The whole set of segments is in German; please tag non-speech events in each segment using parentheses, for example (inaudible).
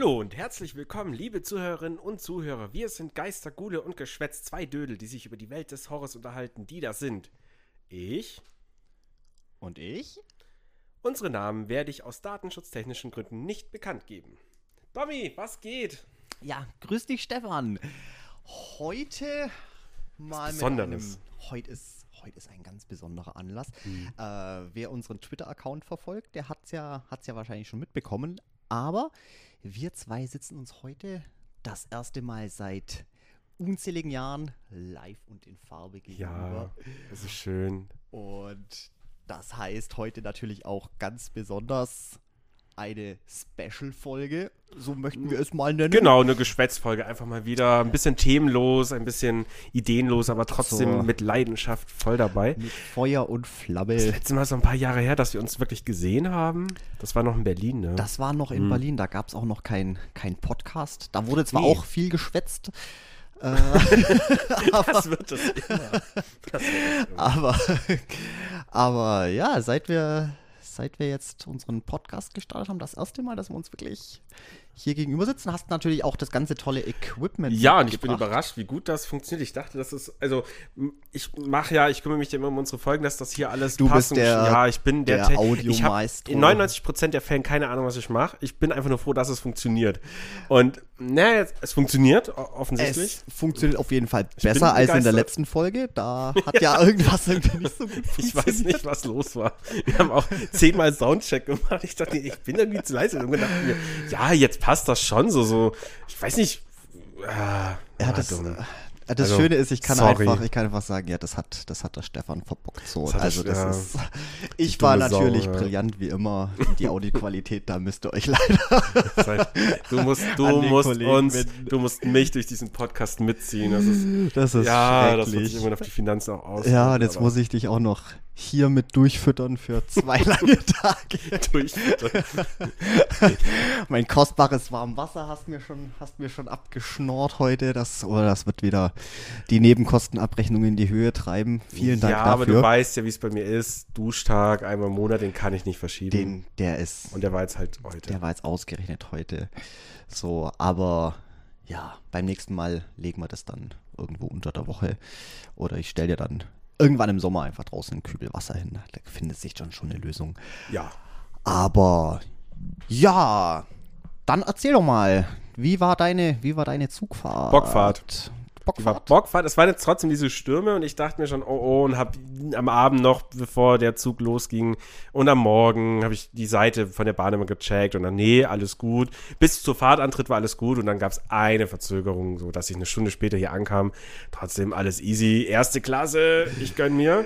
Hallo und herzlich willkommen, liebe Zuhörerinnen und Zuhörer. Wir sind Geister, Gule und Geschwätz, zwei Dödel, die sich über die Welt des Horrors unterhalten, die da sind. Ich. Und ich? Unsere Namen werde ich aus datenschutztechnischen Gründen nicht bekannt geben. Tommy, was geht? Ja, grüß dich, Stefan. Heute mal Besonderes. mit einem. Heute ist, heute ist ein ganz besonderer Anlass. Hm. Äh, wer unseren Twitter-Account verfolgt, der hat es ja, hat's ja wahrscheinlich schon mitbekommen. Aber wir zwei sitzen uns heute das erste Mal seit unzähligen Jahren live und in Farbe Ja, gegenüber. das ist schön. Und das heißt heute natürlich auch ganz besonders eine Special-Folge. So möchten wir es mal nennen. Genau, eine Geschwätzfolge. Einfach mal wieder ein bisschen themenlos, ein bisschen ideenlos, aber trotzdem So. mit Leidenschaft voll dabei. Mit Feuer und Flamme. Das letzte Mal ist so ein paar Jahre her, dass wir uns wirklich gesehen haben. Das war noch in Berlin, ne? Das war noch in Berlin, da gab es auch noch kein, kein Podcast. Da wurde zwar Nee. auch viel geschwätzt, äh, (laughs) das wird das immer. Das wird das immer. (laughs) aber, aber ja, seit wir, seit wir jetzt unseren Podcast gestartet haben, das erste Mal, dass wir uns wirklich hier gegenüber sitzen, hast natürlich auch das ganze tolle Equipment. Ja, und ich bin überrascht, wie gut das funktioniert. Ich dachte, das ist, also ich mache ja, ich kümmere mich ja immer um unsere Folgen, dass das hier alles Du bist passt und- der- ja, ich bin der, der Ich habe in 99% der Fällen keine Ahnung, was ich mache. Ich bin einfach nur froh, dass es funktioniert. Und naja, es, funktioniert offensichtlich. Es funktioniert auf jeden Fall besser als in der letzten Folge. Da (laughs) hat ja, irgendwas irgendwie nicht so gut Ich funktioniert. weiß nicht, was los war. Wir haben auch zehnmal Soundcheck gemacht. Ich dachte, ich bin irgendwie zu leise. Und ich mir, ja, jetzt passt das schon so, so. Ich weiß nicht. Ah, Ja, ah, das, dumm. äh, das Also, Schöne ist, ich kann sorry. einfach, ich kann einfach sagen, ja, das hat, das hat der Stefan verbockt. So, Das also das ja. ist, (laughs) ich war natürlich Sau, ja. brillant wie immer. Die Audioqualität, da müsst ihr euch leider. Seit- Du musst, du (laughs) musst Kollegen uns, wenden. du musst mich durch diesen Podcast mitziehen. Das ist, Das ist ja, das wird sich schrecklich. irgendwann auf die Finanzen auch aus. ja, und jetzt muss ich dich auch noch hier mit durchfüttern für zwei (laughs) lange Tage. durch. (laughs) mein kostbares warmes Wasser hast mir schon, hast mir schon abgeschnort heute. Das, oh, das wird wieder die Nebenkostenabrechnung in die Höhe treiben. Vielen Dank ja, aber du dafür. weißt ja, wie es bei mir ist. Duschtag, einmal im Monat, den kann ich nicht verschieben. Den, der ist, Und der war jetzt halt heute. der war jetzt ausgerechnet heute. So, aber ja, beim nächsten Mal legen wir das dann irgendwo unter der Woche. Oder ich stelle dir dann irgendwann im Sommer einfach draußen ein Kübel Wasser hin. Da findet sich dann schon eine Lösung. ja. Aber ja, dann erzähl doch mal, wie war deine, wie war deine Zugfahrt? Bockfahrt. Die war Bockfahrt? Bockfahrt. Es waren jetzt trotzdem diese Stürme und ich dachte mir schon, oh oh, und habe am Abend noch, bevor der Zug losging und am Morgen habe ich die Seite von der Bahn immer gecheckt und dann, nee, alles gut. Bis zur Fahrtantritt war alles gut und dann gab es eine Verzögerung, so dass ich eine Stunde später hier ankam. Trotzdem alles easy. Erste Klasse, ich gönn mir.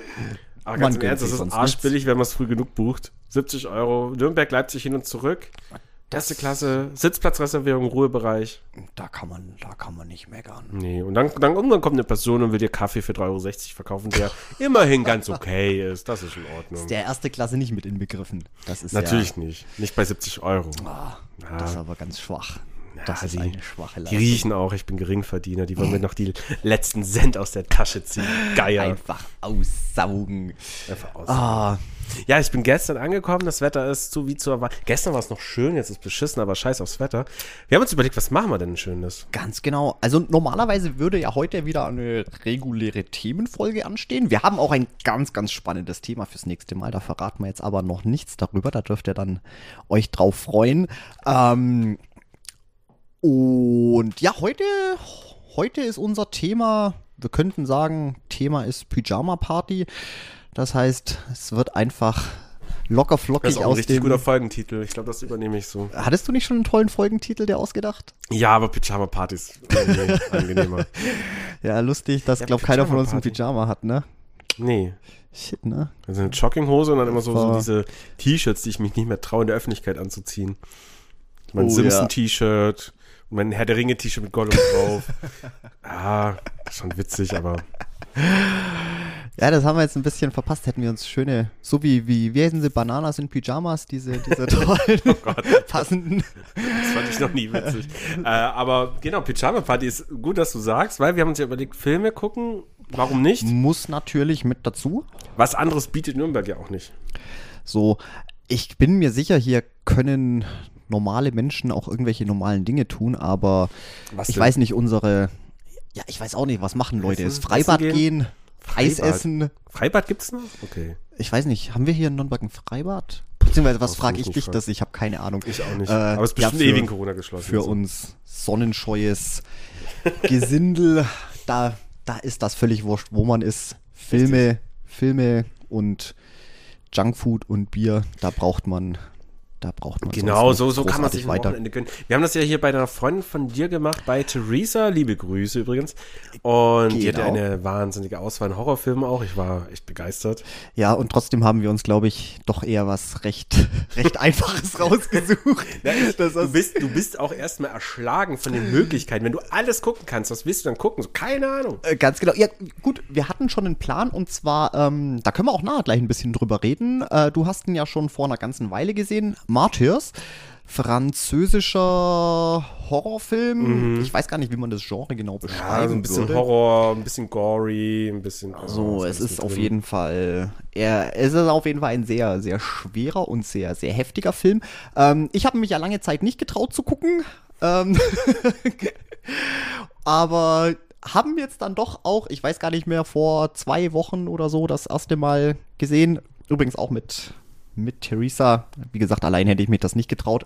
Aber Man ganz im gönnt Ernst, das ist arschbillig, wenn man es früh genug bucht. 70 Euro, Nürnberg, Leipzig hin und zurück. Erste Klasse, Sitzplatzreservierung, Ruhebereich. Da kann man, da kann man nicht meckern. Nee, und dann, dann irgendwann kommt eine Person und will dir Kaffee für 3,60 Euro verkaufen, der immerhin ganz okay ist. Das ist in Ordnung. Ist der erste Klasse nicht mit inbegriffen. Das ist Natürlich nicht. Nicht bei 70 Euro. Ja, Ja. das ist aber ganz schwach. Das Ja, ist die- eine schwache Die Leistung. riechen auch, ich bin Geringverdiener. Die wollen mir noch die letzten Cent aus der Tasche ziehen. Geier. Einfach aussaugen. Einfach aus. Ah, Ja, ich bin gestern angekommen. Das Wetter ist so wie zu erwarten. Gestern war es noch schön, jetzt ist beschissen, aber scheiß aufs Wetter. Wir haben uns überlegt, was machen wir denn Schönes? Ganz genau. Also normalerweise würde ja heute wieder eine reguläre Themenfolge anstehen. Wir haben auch ein ganz, ganz spannendes Thema fürs nächste Mal. Da verraten wir jetzt aber noch nichts darüber. Da dürft ihr dann euch drauf freuen. Ähm, und ja, heute, heute ist unser Thema, wir könnten sagen, Thema ist Pyjama Party. Das heißt, es wird einfach locker Das flockig ist auch ein aus richtig dem... guter Folgentitel. Ich glaube, das übernehme ich so. Hattest du nicht schon einen tollen Folgentitel dir ausgedacht? Ja, aber Pyjama-Partys. irgendwie (laughs) angenehmer. Ja, lustig, dass, Ja, glaub keiner von uns ein Pyjama-Party. Pyjama hat, ne? Nee. Shit, ne? Also eine Jogginghose und dann immer so, so diese T-Shirts, die ich mich nicht mehr traue, in der Öffentlichkeit anzuziehen. Mein Oh, Simpson-T-Shirt und mein Herr der Ringe-T-Shirt mit Gollum drauf. ja, (laughs) schon witzig, aber (laughs) Ja, das haben wir jetzt ein bisschen verpasst. Hätten wir uns schöne, so wie, wie, wie heißen sie, Bananas in Pyjamas, diese, diese (laughs) tollen, passenden. das fand ich noch nie witzig. äh, aber genau, Pyjama-Party ist gut, dass du sagst, weil wir haben uns ja überlegt, Filme gucken, warum nicht? Muss natürlich mit dazu. Was anderes bietet Nürnberg ja auch nicht. So, ich bin mir sicher, hier können normale Menschen auch irgendwelche normalen Dinge tun, aber ich weiß nicht, unsere, ja, ich weiß auch nicht, was machen Leute? Ist Freibad Essen gehen, Eis Freibad? essen? Freibad gibt's noch? Okay. Ich weiß nicht, haben wir hier in Nürnberg ein Freibad? Beziehungsweise, was frage ich dich fragen. das? Ich habe keine Ahnung. Ich auch nicht. Äh, Aber es ist ja, bestimmt für- ewig in Corona geschlossen. Für so. uns sonnenscheues Gesindel, da, da ist das völlig wurscht, wo man ist. Filme, Filme und Junkfood und Bier, da braucht man, da braucht man Genau, so, so kann man sich ein Wochenende gönnen. Wir haben das ja hier bei einer Freundin von dir gemacht, bei Theresa. Liebe Grüße übrigens. Und die hatte Genau. eine wahnsinnige Auswahl an Horrorfilmen auch. Ich war echt begeistert. Ja, und trotzdem haben wir uns, glaube ich, doch eher was recht, (laughs) recht Einfaches (laughs) rausgesucht. Das Du ist, bist, du bist auch erstmal erschlagen von den Möglichkeiten. Wenn du alles gucken kannst, was willst du dann gucken? So, keine Ahnung. Äh, Ganz genau. Ja, gut, wir hatten schon einen Plan und zwar, ähm, da können wir auch nachher gleich ein bisschen drüber reden. Äh, du hast ihn ja schon vor einer ganzen Weile gesehen. Martyrs, französischer Horrorfilm. Ich weiß gar nicht, wie man das Genre genau Mhm. Ja, beschreiben so ein bisschen würde. Horror, ein bisschen gory, ein bisschen. oh, So, es ist auf jeden Fall, er, es ist auf jeden Fall ein sehr, sehr schwerer und sehr, sehr heftiger Film. Ähm, ich habe mich ja lange Zeit nicht getraut zu gucken, ähm, (laughs) aber haben jetzt dann doch auch, ich weiß gar nicht mehr, vor zwei Wochen oder so das erste Mal gesehen. Übrigens auch mit mit Theresa. Wie gesagt, allein hätte ich mir das nicht getraut.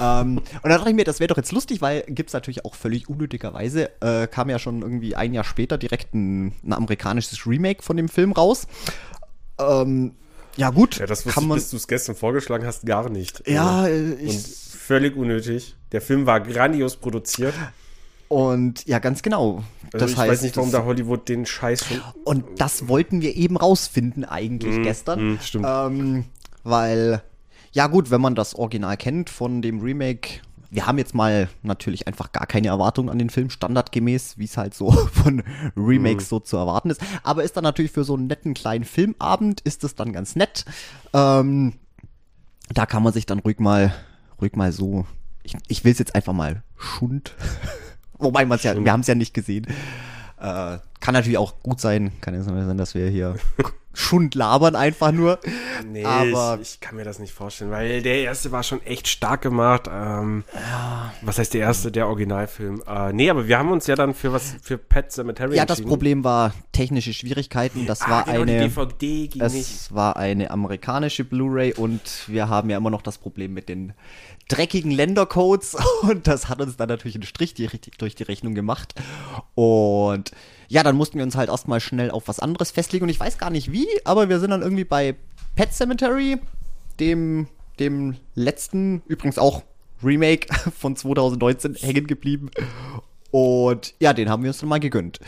Ähm, und dann dachte ich mir, das wäre doch jetzt lustig, weil gibt es natürlich auch völlig unnötigerweise, äh, kam ja schon irgendwie ein Jahr später direkt ein, ein amerikanisches Remake von dem Film raus. Ähm, ja gut, Ja, das kann ich, man. bis du es gestern vorgeschlagen hast, gar nicht. Ja, Also, äh, Und ich, völlig unnötig. Der Film war grandios produziert. und ja, ganz genau. Also das ich heißt, weiß nicht, warum da Hollywood den Scheiß. Und das wollten wir eben rausfinden eigentlich gestern. mm, stimmt. Ähm, weil, ja gut, wenn man das Original kennt von dem Remake, wir haben jetzt mal natürlich einfach gar keine Erwartungen an den Film, standardgemäß, wie es halt so (laughs) von Remakes Mm. so zu erwarten ist. Aber ist dann natürlich für so einen netten kleinen Filmabend, ist es dann ganz nett. Ähm, da kann man sich dann ruhig mal, ruhig mal so, ich, ich will es jetzt einfach mal Schund. (laughs) Wobei man es ja, wir haben es ja nicht gesehen. Äh, kann natürlich auch gut sein, kann ja sein, dass wir hier (laughs) Schund labern einfach nur. Nee, aber ich, ich kann mir das nicht vorstellen, weil der erste war schon echt stark gemacht. Ähm, Was heißt der erste, der Originalfilm? Äh, nee, aber wir haben uns ja dann für was für Pet Cemetery ja, das. Problem war technische Schwierigkeiten. Das ah, war genau, eine, DVD ging nicht. es war eine amerikanische Blu-ray und wir haben ja immer noch das Problem mit den dreckigen Ländercodes (laughs) und das hat uns dann natürlich einen Strich die, durch die Rechnung gemacht. Und ja, dann mussten wir uns halt erstmal schnell auf was anderes festlegen und ich weiß gar nicht wie, aber wir sind dann irgendwie bei Pet Cemetery, dem, dem letzten, übrigens auch Remake (laughs) von 2019 hängen geblieben. Und ja, den haben wir uns dann mal gegönnt.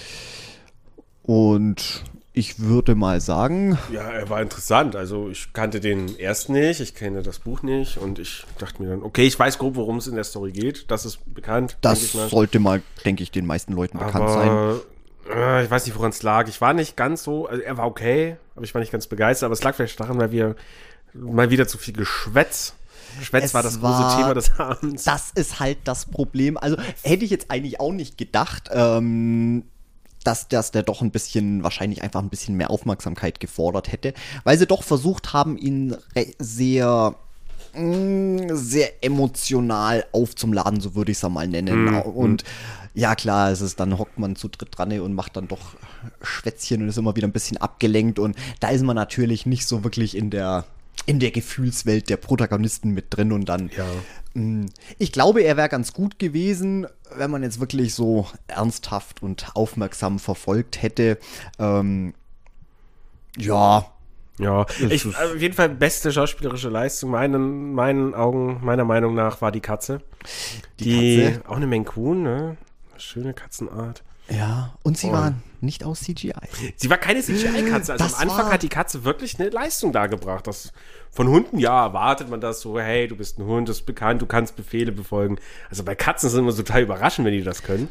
Und ich würde mal sagen, Ja, er war interessant. Also ich kannte den erst nicht, ich kenne das Buch nicht und ich dachte mir dann, okay, ich weiß grob, worum es in der Story geht. Das ist bekannt. das mal. sollte mal, denke ich, den meisten Leuten bekannt sein. aber, ich weiß nicht, woran es lag. Ich war nicht ganz so, also er war okay, aber ich war nicht ganz begeistert. Aber es lag vielleicht daran, weil wir mal wieder zu viel Geschwätz. Geschwätz Es war das war- große Thema des Abends. Das ist halt das Problem. Also hätte ich jetzt eigentlich auch nicht gedacht, ähm, dass, dass der doch ein bisschen, wahrscheinlich einfach ein bisschen mehr Aufmerksamkeit gefordert hätte, weil sie doch versucht haben, ihn sehr mh, sehr emotional aufzuladen, so würde ich es mal nennen. Und ja, klar, es ist dann hockt man zu dritt dran und macht dann doch Schwätzchen und ist immer wieder ein bisschen abgelenkt und da ist man natürlich nicht so wirklich in der in der Gefühlswelt der Protagonisten mit drin und dann Ja. mh, ich glaube, er wäre ganz gut gewesen, wenn man jetzt wirklich so ernsthaft und aufmerksam verfolgt hätte. Ähm, ja, Ja, ich, also auf jeden Fall beste schauspielerische Leistung, meinen, meinen Augen, meiner Meinung nach, war die Katze. Die Katze? Auch eine Menkun, ne? Schöne Katzenart. ja. Und sie Und- war nicht aus CGI. Sie war keine CGI-Katze. Also Das am Anfang war- hat die Katze wirklich eine Leistung dargebracht. Das, von Hunden, ja, erwartet man das so, hey, du bist ein Hund, das ist bekannt, du kannst Befehle befolgen. Also bei Katzen sind immer total überraschend, wenn die das können.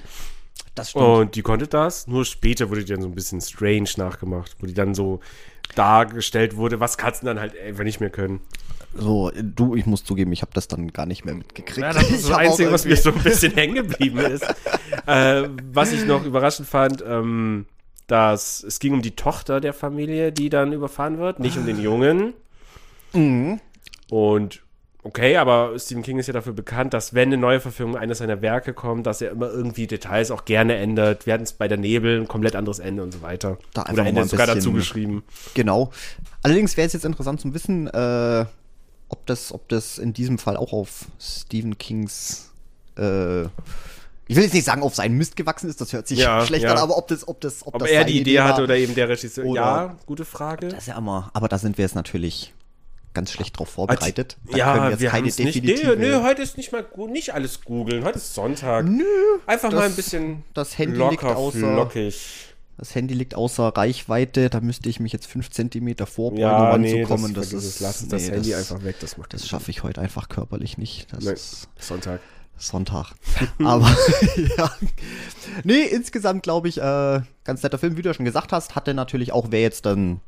Das Und die konnte das. Nur später wurde die dann so ein bisschen strange nachgemacht, wo die dann so dargestellt wurde, was Katzen dann halt einfach nicht mehr können. So, du, ich muss zugeben, ich habe das dann gar nicht mehr mitgekriegt. Ja, das ist (laughs) das Einzige, was mir so ein bisschen (laughs) hängen geblieben ist. äh, was ich noch überraschend fand, ähm, dass es ging um die Tochter der Familie, die dann überfahren wird, nicht um den Jungen. Mhm. Und okay, aber Stephen King ist ja dafür bekannt, dass wenn eine neue Verfilmung eines seiner Werke kommt, dass er immer irgendwie Details auch gerne ändert. Wir hatten es bei der Nebel, ein komplett anderes Ende und so weiter. Da Oder Ende ist sogar dazu geschrieben. Genau. Allerdings wäre es jetzt interessant zu wissen, äh, ob, das, ob das in diesem Fall auch auf Stephen Kings, äh, ich will jetzt nicht sagen, auf seinen Mist gewachsen ist, das hört sich Ja, schlecht ja. an, aber ob das, ob das, ob, Ob das er die Idee hatte oder eben der Regisseur. Ja, gute Frage. Das ist ja immer, aber da sind wir jetzt natürlich ganz schlecht drauf vorbereitet. Da können ja, jetzt wir keine haben es nicht. Nee, definitive- nee, heute ist nicht mal nicht alles googeln. Heute ist Sonntag. Nö, Einfach das- mal ein bisschen das Handy locker, liegt außer- flockig. Das Handy liegt außer Reichweite, da müsste ich mich jetzt fünf Zentimeter vorbeugen, Ja, um nee, anzukommen. das, Das, das, ist, lass uns das nee, Handy das, einfach weg. Das macht Das schaffe ich heute einfach körperlich nicht. Das Nein, ist Sonntag. Sonntag. (laughs) Aber (laughs) ja. Nee, insgesamt glaube ich, äh, ganz netter Film, wie du ja schon gesagt hast, hatte natürlich auch, wer jetzt dann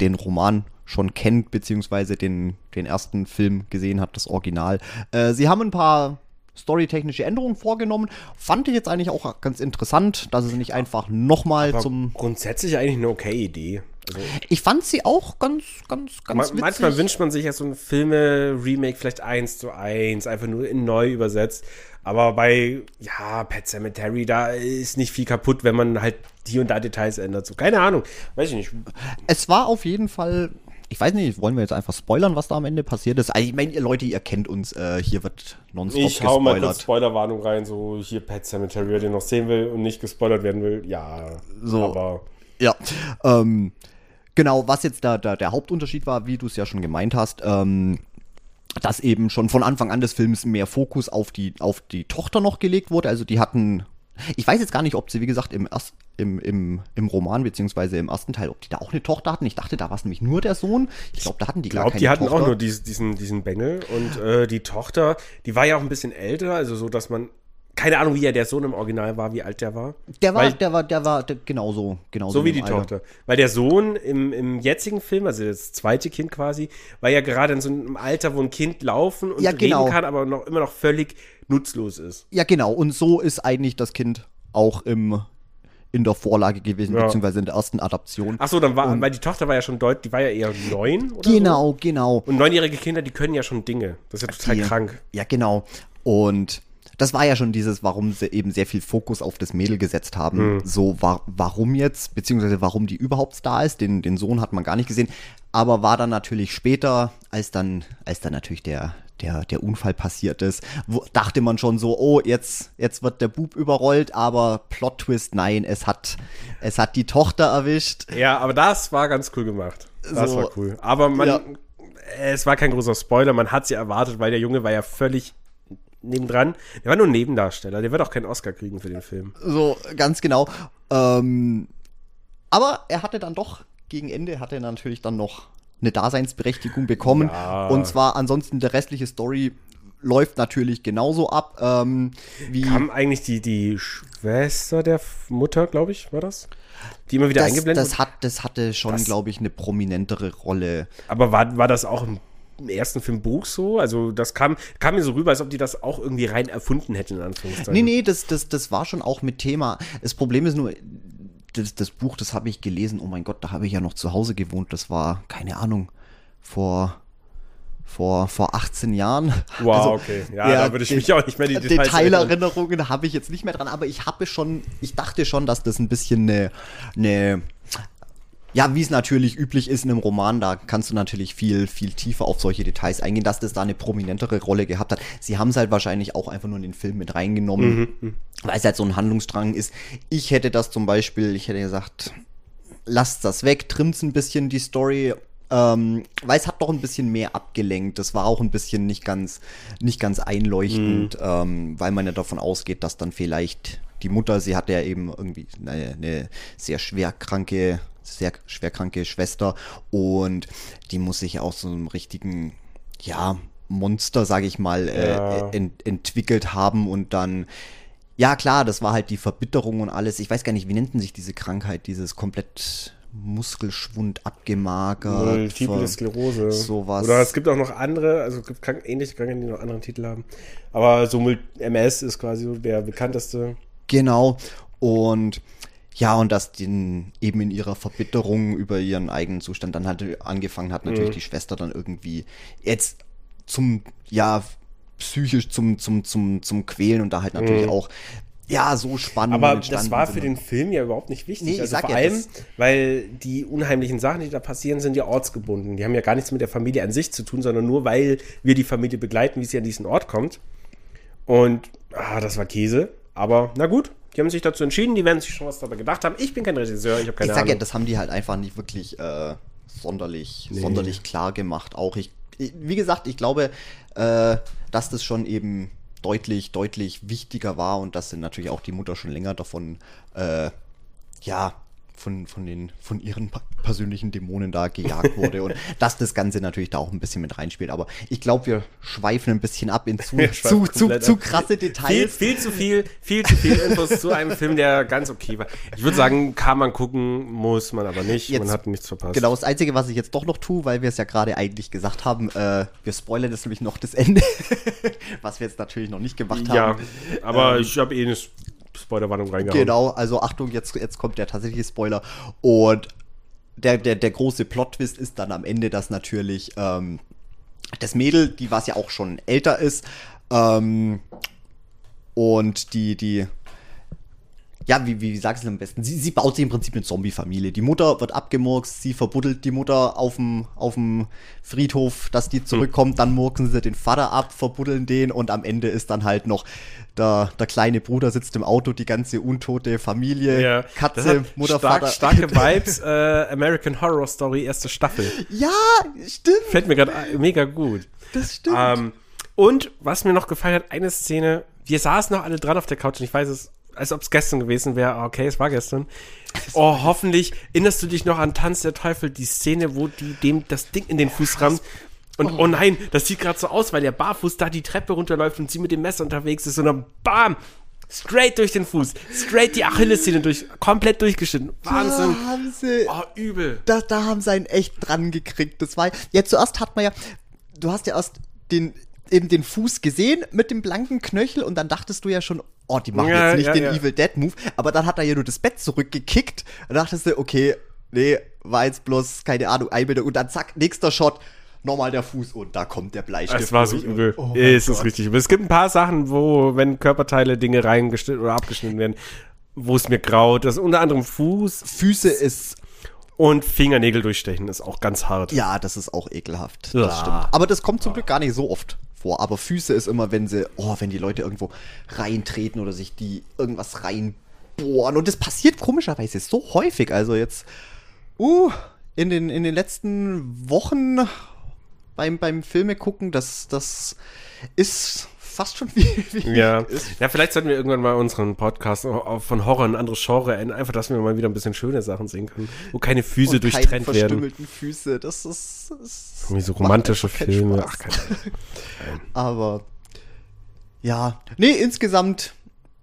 den Roman schon kennt, beziehungsweise den, den ersten Film gesehen hat, das Original. Äh, sie haben ein paar storytechnische Änderungen vorgenommen. Fand ich jetzt eigentlich auch ganz interessant, dass es nicht einfach nochmal zum. grundsätzlich eigentlich eine okay Idee. Also, Ich fand sie auch ganz, ganz, ganz ma witzig. manchmal wünscht man sich ja so ein Filme-Remake vielleicht eins zu eins, einfach nur in neu übersetzt. Aber bei, ja, Pet Cemetery, da ist nicht viel kaputt, wenn man halt hier und da Details ändert. So, keine Ahnung. Weiß ich nicht. Es war auf jeden Fall. Ich weiß nicht, wollen wir jetzt einfach spoilern, was da am Ende passiert ist? Also, ich meine, ihr Leute, ihr kennt uns, äh, hier wird nonstop Ich hau mal kurz gespoilert. Spoilerwarnung rein, so hier Pet Cemetery, wer den noch sehen will und nicht gespoilert werden will, ja. So. Aber Ja, ähm, genau, was jetzt da, da der Hauptunterschied war, wie du es ja schon gemeint hast, ähm, dass eben schon von Anfang an des Films mehr Fokus auf die, auf die Tochter noch gelegt wurde. Also die hatten, ich weiß jetzt gar nicht, ob sie, wie gesagt, im, erst, im, im, im Roman beziehungsweise im ersten Teil, ob die da auch eine Tochter hatten. Ich dachte, da war es nämlich nur der Sohn. Ich glaube, da hatten die ich gar glaube, keine die hatten Tochter. auch nur dies, diesen, diesen Bengel und äh, die Tochter, die war ja auch ein bisschen älter, also so, dass man, keine Ahnung, wie ja der Sohn im Original war, wie alt der war. Der war, Weil- der war, der war der, genauso, genauso. So wie die Alter. Tochter. Weil der Sohn im, im jetzigen Film, also das zweite Kind quasi, war ja gerade in so einem Alter, wo ein Kind laufen und Ja, genau. reden kann, aber noch, immer noch völlig nutzlos ist. Ja, genau. Und so ist eigentlich das Kind auch im, in der Vorlage gewesen, Ja. beziehungsweise in der ersten Adaption. Ach so, dann war, weil die Tochter war ja schon deutlich, die war ja eher neun oder so. genau, genau. Und neunjährige Kinder, die können ja schon Dinge. Das ist ja total Die- krank. Ja, genau. Und das war ja schon dieses, warum sie eben sehr viel Fokus auf das Mädel gesetzt haben. So, wa warum jetzt, beziehungsweise warum die überhaupt da ist, den, den Sohn hat man gar nicht gesehen. Aber war dann natürlich später, als dann, als dann natürlich der, der, der Unfall passiert ist, wo, dachte man schon so, oh, jetzt, jetzt wird der Bub überrollt, aber Plot-Twist, nein, es hat, es hat die Tochter erwischt. Ja, aber das war ganz cool gemacht. Das So. war cool. Aber man, Ja. es war kein großer Spoiler, man hat sie erwartet, weil der Junge war ja völlig nebendran. Der war nur ein Nebendarsteller, der wird auch keinen Oscar kriegen für den Film. So, ganz genau. Ähm, aber er hatte dann doch, gegen Ende hatte er natürlich dann noch eine Daseinsberechtigung bekommen. Ja. Und zwar ansonsten der restliche Story läuft natürlich genauso ab, ähm, wie Kam eigentlich die, die Schwester der Mutter, glaube ich, war das? Die immer wieder das, eingeblendet das, hat, das hatte schon, glaube ich, eine prominentere Rolle. Aber war, war das auch im, im ersten Film Buch so? Also das kam, kam mir so rüber, als ob die das auch irgendwie rein erfunden hätten, in Anführungszeichen. Nee, nee, das, das, das war schon auch mit Thema. Das Problem ist nur, das, das Buch, das habe ich gelesen, oh mein Gott, da habe ich ja noch zu Hause gewohnt. Das war, keine Ahnung, vor, vor, vor 18 Jahren. Wow, Also, okay. Ja, da würde ich De- mich auch nicht mehr die Details. Detailerinnerungen habe ich jetzt nicht mehr dran, aber ich habe schon, ich dachte schon, dass das ein bisschen eine, eine ja, wie es natürlich üblich ist in einem Roman, da kannst du natürlich viel, viel tiefer auf solche Details eingehen, dass das da eine prominentere Rolle gehabt hat. Sie haben es halt wahrscheinlich auch einfach nur in den Film mit reingenommen, Mhm, weil es halt so ein Handlungsstrang ist. Ich hätte das zum Beispiel, ich hätte gesagt, lasst das weg, trimmt ein bisschen die Story, ähm, weil es hat doch ein bisschen mehr abgelenkt. Das war auch ein bisschen nicht ganz, nicht ganz einleuchtend, ähm, weil man ja davon ausgeht, dass dann vielleicht die Mutter, sie hatte ja eben irgendwie eine, eine sehr schwer kranke, sehr schwerkranke Schwester und die muss sich aus so einem richtigen, ja, Monster, sage ich mal, Ja. äh, ent entwickelt haben und dann ja, klar, das war halt die Verbitterung und alles. Ich weiß gar nicht, wie nennt denn sich diese Krankheit, dieses komplett Muskelschwund abgemagert. Multiple Sklerose. Sowas. Oder es gibt auch noch andere, also es gibt krank, ähnliche Krankheiten, die noch anderen Titel haben. Aber so MS ist quasi so der bekannteste. Genau. Und ja, und dass den eben in ihrer Verbitterung über ihren eigenen Zustand dann halt angefangen hat, natürlich die Schwester dann irgendwie jetzt zum, ja, psychisch zum, zum, zum, zum Quälen und da halt natürlich Mhm. auch, ja, so spannend. Aber das war für den Film ja überhaupt nicht wichtig. Nee, ich also sag vor ja, allem, weil die unheimlichen Sachen, die da passieren, sind ja ortsgebunden. Die haben ja gar nichts mit der Familie an sich zu tun, sondern nur, weil wir die Familie begleiten, wie sie an diesen Ort kommt. Und ah, das war Käse. Aber na gut, die haben sich dazu entschieden, die werden sich schon was dabei gedacht haben. Ich bin kein Regisseur, ich habe keine ich sag Ahnung. ja, das haben die halt einfach nicht wirklich äh, sonderlich, Nee. sonderlich klar gemacht. Auch ich, wie gesagt, ich glaube, äh, dass das schon eben deutlich, deutlich wichtiger war und dass natürlich auch die Mutter schon länger davon, äh, ja, von, von, den, von ihren persönlichen Dämonen da gejagt wurde und (laughs) dass das Ganze natürlich da auch ein bisschen mit reinspielt. Aber ich glaube, wir schweifen ein bisschen ab in zu, (laughs) zu, zu, zu krasse viel, Details. viel zu viel, viel zu viel Infos zu einem Film, der ganz okay war. Ich würde sagen, kann man gucken, muss man aber nicht. man Jetzt- hat nichts verpasst. Genau, das Einzige, was ich jetzt doch noch tue, weil wir es ja gerade eigentlich gesagt haben, äh, wir spoilern jetzt nämlich noch das Ende, (laughs) was wir jetzt natürlich noch nicht gemacht Ja, haben. aber Ähm, ich habe eh eine Spoilerwarnung reingehauen. Genau, also Achtung, jetzt, jetzt kommt der tatsächliche Spoiler. Und der, der, der große Plot-Twist ist dann am Ende, dass natürlich ähm, das Mädel, die was ja auch schon älter ist, ähm, und die, die, ja, wie, wie sagst du es am besten? Sie, sie baut sich im Prinzip eine Zombie-Familie. Die Mutter wird abgemurkst, sie verbuddelt die Mutter auf dem, auf dem Friedhof, dass die zurückkommt, dann murksen sie den Vater ab, verbuddeln den und am Ende ist dann halt noch der, der kleine Bruder sitzt im Auto, die ganze untote Familie, Ja, Katze, Mutter, stark, Vater. starke (laughs) Vibes, äh, American Horror Story, erste Staffel. Ja, stimmt, Fällt mir gerade mega gut. das stimmt. Ähm, und was mir noch gefallen hat, eine Szene, wir saßen noch alle dran auf der Couch und ich weiß es, als ob es gestern gewesen wäre. Okay, es war gestern. Oh, hoffentlich erinnerst du dich noch an Tanz der Teufel, die Szene, wo die dem das Ding in den Fuß rammt. Und oh nein, das sieht gerade so aus, weil der barfuß da die Treppe runterläuft und sie mit dem Messer unterwegs ist und dann bam! Straight durch den Fuß. Straight die Achillessehne durch, komplett durchgeschnitten. Wahnsinn. Da haben sie, Oh, übel. da, da haben sie einen echt dran gekriegt. Das war, ja, zuerst hat man ja, du hast ja erst den, eben den Fuß gesehen mit dem blanken Knöchel und dann dachtest du ja schon, oh, die machen Ja, jetzt nicht ja, den ja. Evil Dead Move, aber dann hat er ja nur das Bett zurückgekickt und dachtest du, okay, nee, war jetzt bloß, keine Ahnung, Einbildung und dann zack, nächster Shot, nochmal der Fuß und da kommt der Bleistift. Es war so und- übel. Oh es ist Gott. richtig übel. Es gibt ein paar Sachen, wo, wenn Körperteile Dinge reingeschnitten oder abgeschnitten werden, wo es mir graut. Das ist unter anderem Fuß Füße ist, und Fingernägel durchstechen ist auch ganz hart. ja, das ist auch ekelhaft. Ja. Das stimmt. Aber das kommt zum Glück gar nicht so oft vor. Aber Füße ist immer, wenn sie, oh, wenn die Leute irgendwo reintreten oder sich die irgendwas reinbohren. Und das passiert komischerweise so häufig. Also jetzt, uh, in den, in den letzten Wochen beim, beim Filme gucken, das, das ist fast schon wie, (laughs) wie Ja. ja, vielleicht sollten wir irgendwann mal unseren Podcast von Horror in ein anderes Genre ändern, einfach, dass wir mal wieder ein bisschen schöne Sachen sehen können, wo keine Füße und keine durchtrennt werden. verstümmelten Füße. Das ist, das Irgendwie so romantische Filme. Ach, keine Ahnung. (laughs) Aber ja, nee, insgesamt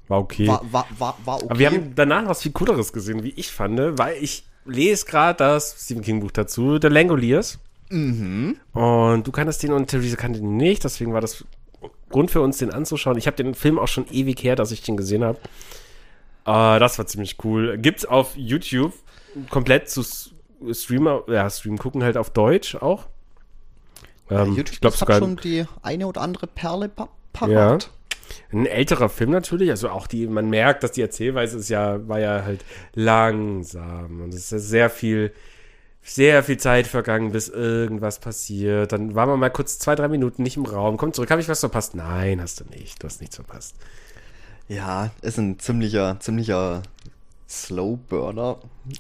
War okay. war, war, war, war okay. Aber wir haben danach was viel Cooleres gesehen, wie ich fand, weil ich lese gerade das Stephen King Buch dazu, The Langoliers. Mhm. Und du kanntest den und Theresa kannte den nicht, deswegen war das Grund für uns, den anzuschauen. Ich habe den Film auch schon ewig her, dass ich den gesehen habe. Äh, das war ziemlich cool. Gibt's auf YouTube komplett zu Streamer, ja, Stream gucken halt auf Deutsch auch. Ähm, YouTube ich glaube hat sogar schon die eine oder andere Perle pa ja. parat. Ein älterer Film natürlich, also auch die, man merkt, dass die Erzählweise ist ja, war ja halt langsam und es ist sehr viel, sehr viel Zeit vergangen, bis irgendwas passiert. Dann war man mal kurz zwei, drei Minuten nicht im Raum, komm zurück, habe ich was verpasst? Nein, hast du nicht, du hast nichts verpasst. Ja, ist ein ziemlicher, ziemlicher Slow Burner.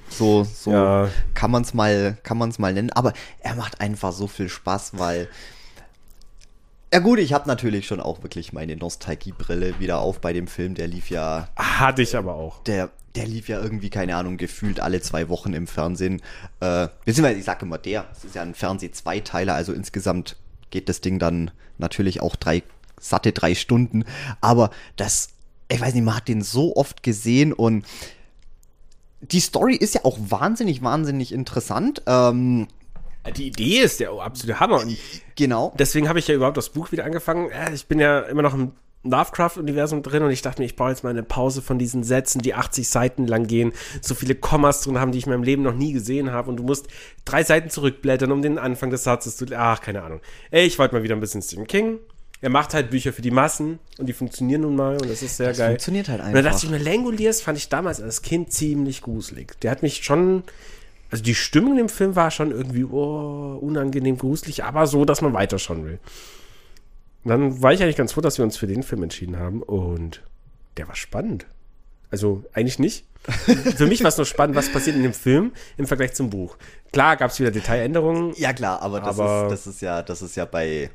So, so Ja. kann man es mal, kann man's mal nennen. Aber er macht einfach so viel Spaß, weil. Ja gut, ich habe natürlich schon auch wirklich meine Nostalgiebrille wieder auf bei dem Film. Der lief ja Hatte ich aber auch. der, der lief ja irgendwie, keine Ahnung, gefühlt alle zwei Wochen im Fernsehen. Äh, beziehungsweise, ich sage immer der, es ist ja ein Fernseh-Zweiteiler, also insgesamt geht das Ding dann natürlich auch drei, satte drei Stunden. Aber das, ich weiß nicht, man hat den so oft gesehen und die Story ist ja auch wahnsinnig, wahnsinnig interessant. Ähm, Die Idee ist der absolute Hammer und genau. deswegen habe ich ja überhaupt das Buch wieder angefangen. Äh, Ich bin ja immer noch ein Lovecraft-Universum drin und ich dachte mir, ich brauche jetzt mal eine Pause von diesen Sätzen, die 80 Seiten lang gehen, so viele Kommas drin haben, die ich in meinem Leben noch nie gesehen habe und du musst drei Seiten zurückblättern, um den Anfang des Satzes zu. Ach, keine Ahnung. Ey, ich wollte mal wieder ein bisschen Stephen King. Er macht halt Bücher für die Massen und die funktionieren nun mal und das ist sehr Das geil. funktioniert halt Und dann dachte einfach. ich mir, Langoliers fand ich damals als Kind ziemlich gruselig. Der hat mich schon, also die Stimmung im Film war schon irgendwie oh, unangenehm gruselig, aber so, dass man weiterschauen will. Dann war ich eigentlich ganz froh, dass wir uns für den Film entschieden haben und der war spannend. Also eigentlich nicht. für mich war es nur spannend, was passiert in dem Film im Vergleich zum Buch. Klar gab es wieder Detailänderungen. Ja, klar, aber das, Aber- ist, das ist ja, das ist ja bei,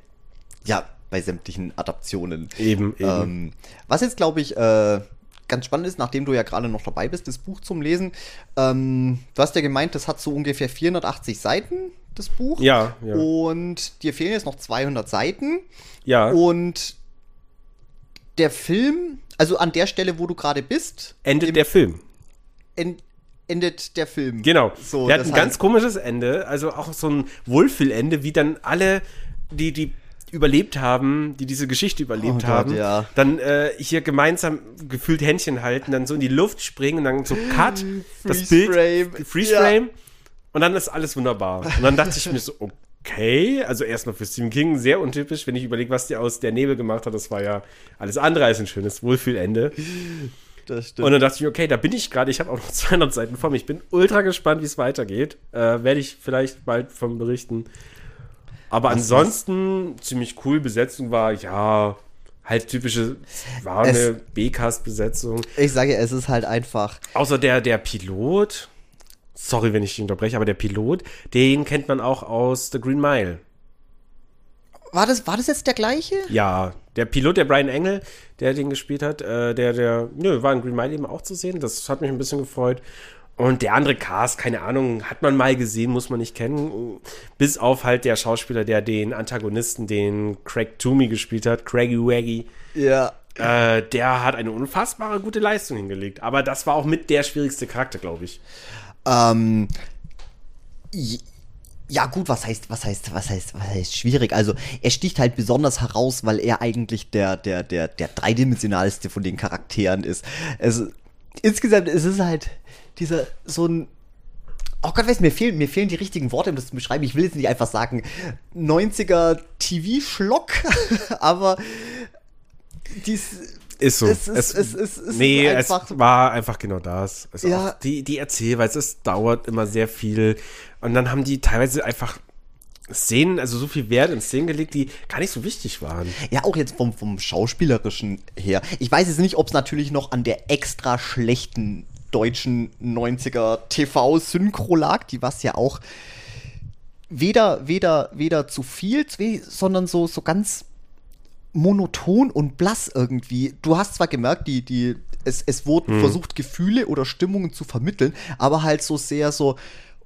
ja, bei sämtlichen Adaptionen. Eben, eben. Ähm, was jetzt, glaube ich, äh, ganz spannend ist, nachdem du ja gerade noch dabei bist, das Buch zum Lesen. Ähm, du hast ja gemeint, das hat so ungefähr 480 Seiten, das Buch. Ja, ja. Und dir fehlen jetzt noch 200 Seiten. ja, Und der Film, also an der Stelle, wo du gerade bist, endet im- der Film. en endet der Film. Genau. So, der hat das ein heißt- ganz komisches Ende, also auch so ein Wohlfühlende, wie dann alle, die, die überlebt haben, die diese Geschichte überlebt Oh Gott, haben, ja. dann äh, hier gemeinsam gefühlt Händchen halten, dann so in die Luft springen und dann so Cut, das Freeze Bild, Frame. Freeze Ja. Und dann ist alles wunderbar. Und dann dachte ich mir so, okay, also erstmal für Stephen King sehr untypisch, wenn ich überlege, was der aus Der Nebel gemacht hat, das war ja alles andere als ein schönes Wohlfühlende. Das stimmt. Und dann dachte ich mir, okay, da bin ich gerade. Ich habe auch noch (laughs) 200 Seiten vor mir. Ich bin ultra gespannt, wie es weitergeht. Äh, Werde ich vielleicht bald von berichten. Aber Was- ansonsten ziemlich cool. Besetzung war, ja, halt typische, war Es- eine B-Cast-Besetzung. ich sage, es ist halt einfach. Außer der, der Pilot. Sorry, wenn ich dich unterbreche, aber der Pilot, den kennt man auch aus The Green Mile. War das, war das jetzt der gleiche? Ja, der Pilot, der Brian Engel, der den gespielt hat, äh, der, der, nö, war in Green Mile eben auch zu sehen. Das hat mich ein bisschen gefreut. Und der andere Cast, keine Ahnung, hat man mal gesehen, muss man nicht kennen. Bis auf halt der Schauspieler, der den Antagonisten, den Craig Toomey gespielt hat, Craigie Waggy, Ja. äh, der hat eine unfassbare gute Leistung hingelegt. Aber das war auch mit der schwierigste Charakter, glaube ich. Ähm, ja, gut, was heißt, was heißt, was heißt, was heißt schwierig? Also, er sticht halt besonders heraus, weil er eigentlich der, der, der, der dreidimensionalste von den Charakteren ist. Es, insgesamt ist es halt dieser, so ein, Oh Gott, weiß, mir fehlen, mir fehlen die richtigen Worte, um das zu beschreiben. Ich will jetzt nicht einfach sagen 90er TV-Schlock, (laughs) aber dies, Ist so. Es ist- es ist- es nee, ist einfach- es war einfach genau das. Also Ja. die, die Erzählweise, es dauert immer sehr viel. Und dann haben die teilweise einfach Szenen, also so viel Wert in Szenen gelegt, die gar nicht so wichtig waren. Ja, auch jetzt vom, vom Schauspielerischen her. Ich weiß jetzt nicht, ob es natürlich noch an der extra schlechten deutschen 90er TV-Synchro lag, die was ja auch weder, weder, weder zu viel, sondern so, so ganz monoton und blass irgendwie. Du hast zwar gemerkt, die, die, es, es wurden versucht, Gefühle oder Stimmungen zu vermitteln, aber halt so sehr so,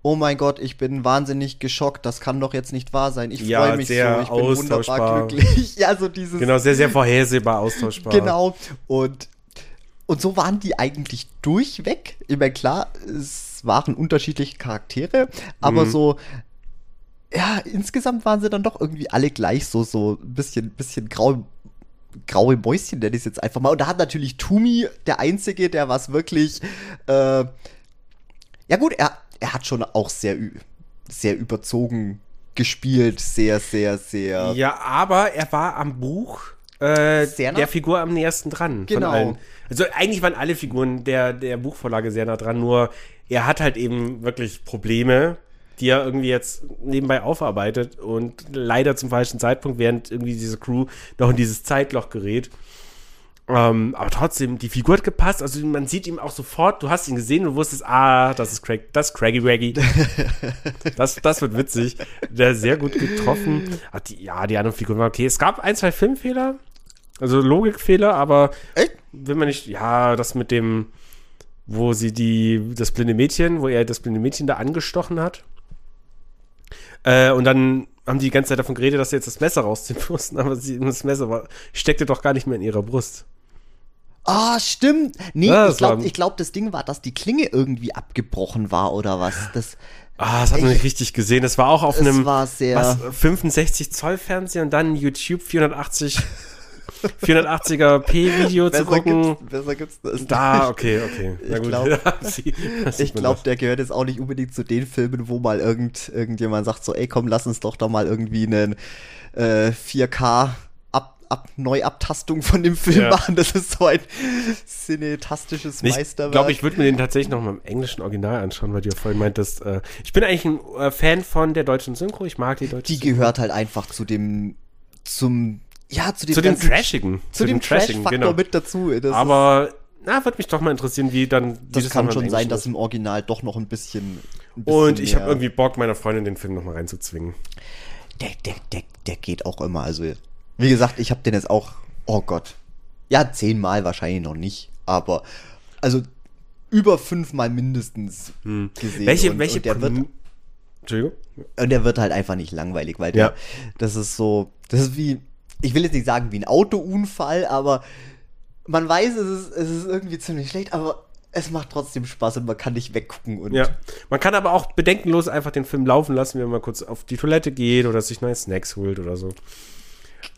oh mein Gott, ich bin wahnsinnig geschockt, das kann doch jetzt nicht wahr sein. Ich Ja, freue mich sehr so, ich bin wunderbar glücklich. (laughs) Ja, so dieses. Genau, sehr, sehr vorhersehbar, austauschbar. Genau. Und, und so waren die eigentlich durchweg. Ich meine, klar, es waren unterschiedliche Charaktere, aber Mhm. so, ja, insgesamt waren sie dann doch irgendwie alle gleich so, so ein bisschen, bisschen grau, graue Mäuschen, nenne ich es jetzt einfach mal. Und da hat natürlich Tumi, der Einzige, der was wirklich, äh, ja gut, er, er hat schon auch sehr, sehr überzogen gespielt, sehr, sehr, sehr. Ja, aber er war am Buch äh, der Figur am nächsten dran. Genau. Von allen. Also eigentlich waren alle Figuren der, der Buchvorlage sehr nah dran, nur er hat halt eben wirklich Probleme, die er irgendwie jetzt nebenbei aufarbeitet und leider zum falschen Zeitpunkt, während irgendwie diese Crew noch in dieses Zeitloch gerät. Ähm, aber trotzdem, die Figur hat gepasst. Also man sieht ihm auch sofort, du hast ihn gesehen und wusstest, ah, das ist Craig, das ist Craggy Waggy. (laughs) das, das wird witzig. Der ist sehr gut getroffen. Ach, die, ja, die anderen Figuren waren okay. Es gab ein, zwei Filmfehler, also Logikfehler, aber Echt? will man nicht, ja, das mit dem, wo sie die, das blinde Mädchen, wo er das blinde Mädchen da angestochen hat. Äh, und dann haben die die ganze Zeit davon geredet, dass sie jetzt das Messer rausziehen (laughs) mussten, aber sie, das Messer war, steckte doch gar nicht mehr in ihrer Brust. Ah, stimmt. Nee, Ja, ich glaube, glaub, das Ding war, dass die Klinge irgendwie abgebrochen war oder was. Das, Ah, das hat man Ich- nicht richtig gesehen. Das war auch auf einem war sehr- was, 65 Zoll Fernseher und dann YouTube 480 (laughs) 480er-P-Video zu gucken. Gibt's, besser gibt's das. Da, okay, okay. Ich glaub- (laughs) Ich glaube, der gehört jetzt auch nicht unbedingt zu den Filmen, wo mal irgend, irgendjemand sagt so, ey komm, lass uns doch da mal irgendwie einen äh, 4K ab, ab, Neuabtastung von dem Film Ja. machen. Das ist so ein cinetastisches Ich Meisterwerk. glaube, ich würde mir den tatsächlich noch mal im englischen Original anschauen, weil du ja vorhin meintest, äh, ich bin eigentlich ein äh, Fan von der deutschen Synchro, ich mag die deutsche die Synchro. gehört halt einfach zu dem, zum, ja, zu dem, Zu dem Trashigen. zu dem Trash-Faktor mit dazu. Das Aber, na, würde mich doch mal interessieren, wie dann wie das kann dann schon sein, dass im Original doch noch ein bisschen. Ein bisschen Und ich habe irgendwie Bock, meiner Freundin den Film noch mal reinzuzwingen. Der, der, der, der geht auch immer. Also, wie gesagt, ich habe den jetzt auch, oh Gott. Ja, zehnmal wahrscheinlich noch nicht. Aber, also, über fünfmal mindestens gesehen. Hm. Welche, und, welche und der, wird, Präm- Entschuldigung? und der wird halt einfach nicht langweilig, weil der, Ja. das ist so, das ist wie, ich will jetzt nicht sagen wie ein Autounfall, aber man weiß, es ist, es ist irgendwie ziemlich schlecht, aber es macht trotzdem Spaß und man kann nicht weggucken und Ja. Man kann aber auch bedenkenlos einfach den Film laufen lassen, wenn man kurz auf die Toilette geht oder sich neue Snacks holt oder so.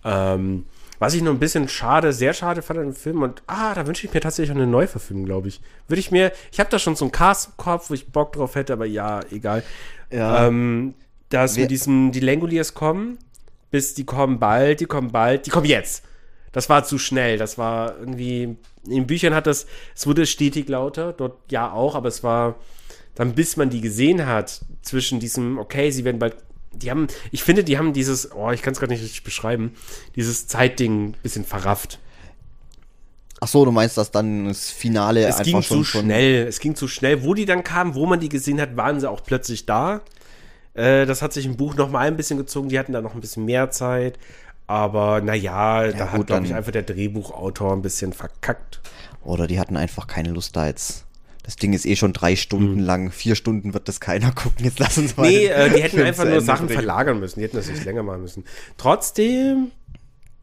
Ähm, was ich nur ein bisschen schade, sehr schade fand an dem Film und ah, da wünsche ich mir tatsächlich auch eine Neuverfilmung, glaube ich. Würde ich mir, ich habe da schon so einen Cast im Kopf, wo ich Bock drauf hätte, aber ja, egal. Ja. Ähm, dass Wer- mit diesem, die Langoliers kommen, bis die kommen bald, die kommen bald, die kommen jetzt. Das war zu schnell. Das war irgendwie, in den Büchern hat das, es wurde stetig lauter, dort ja auch, aber es war dann, bis man die gesehen hat, zwischen diesem, okay, sie werden bald, die haben, ich finde, die haben dieses, oh, ich kann es gerade nicht richtig beschreiben, dieses Zeitding ein bisschen verrafft. Ach so, du meinst, dass dann das Finale Es einfach ging schon, zu schnell. Es ging zu schnell. Wo die dann kamen, wo man die gesehen hat, waren sie auch plötzlich da. Äh, das hat sich im Buch noch mal ein bisschen gezogen. Die hatten da noch ein bisschen mehr Zeit. Aber naja, da hat, gut, glaube ich, einfach der Drehbuchautor ein bisschen verkackt. Oder die hatten einfach keine Lust da jetzt. Das Ding ist eh schon drei Stunden lang. Vier Stunden wird das keiner (laughs) gucken. Jetzt lass uns mal. Hm. Nee, äh, die hätten einfach nur Sachen bringen. verlagern müssen. Die hätten das nicht länger machen müssen. Trotzdem,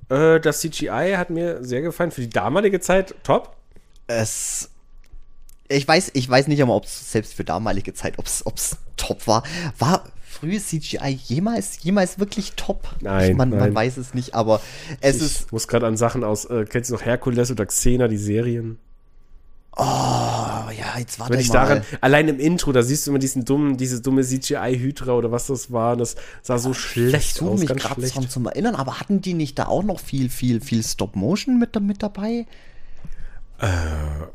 äh, das CGI hat mir sehr gefallen. Für die damalige Zeit top. Es. Ich weiß, ich weiß nicht einmal, ob es selbst für damalige Zeit, ob es top war. War frühes CGI jemals, jemals wirklich top? Nein, Ich, man, man nein. weiß es nicht, aber es Ich ist. muss gerade an Sachen aus, äh, kennst du noch Herkules oder Xena, die Serien? Oh, ja, jetzt warte Wenn ich mal. daran, allein im Intro, da siehst du immer diesen dummen, diese dumme CGI-Hydra oder was das war. Das sah so ich schlecht versuche aus, mich ganz gerade schlecht. dran zu erinnern, aber hatten die nicht da auch noch viel, viel, viel Stop-Motion mit, mit dabei?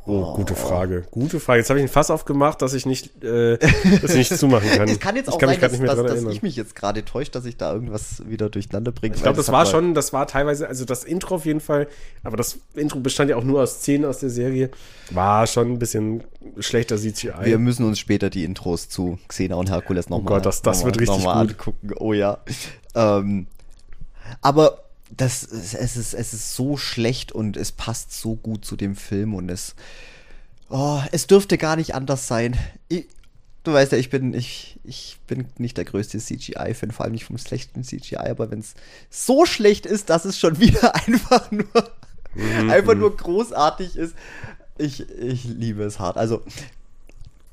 Oh, gute Frage. Gute Frage. Jetzt habe ich ein Fass aufgemacht, dass ich nicht, äh, dass ich nicht zumachen (laughs) kann. Es kann jetzt ich auch kann sein, dass, nicht mehr dass, dass ich mich jetzt gerade täusche, dass ich da irgendwas wieder durcheinander bringe. Ich glaube, das war schon, das war teilweise, also das Intro auf jeden Fall, aber das Intro bestand ja auch nur aus Szenen aus der Serie, war schon ein bisschen schlechter CGI. Wir müssen uns später die Intros zu Xena und Herkules nochmal Oh Gott, das- das wird richtig gut. angucken. Oh ja. Ähm, aber das, es, es, ist, es ist so schlecht und es passt so gut zu dem Film und es, oh, es dürfte gar nicht anders sein. Ich, du weißt ja, ich bin, ich, ich bin nicht der größte CGI-Fan, vor allem nicht vom schlechten CGI, aber wenn es so schlecht ist, dass es schon (laughs) wieder einfach nur, Mhm, einfach nur großartig ist, ich, ich liebe es hart. Also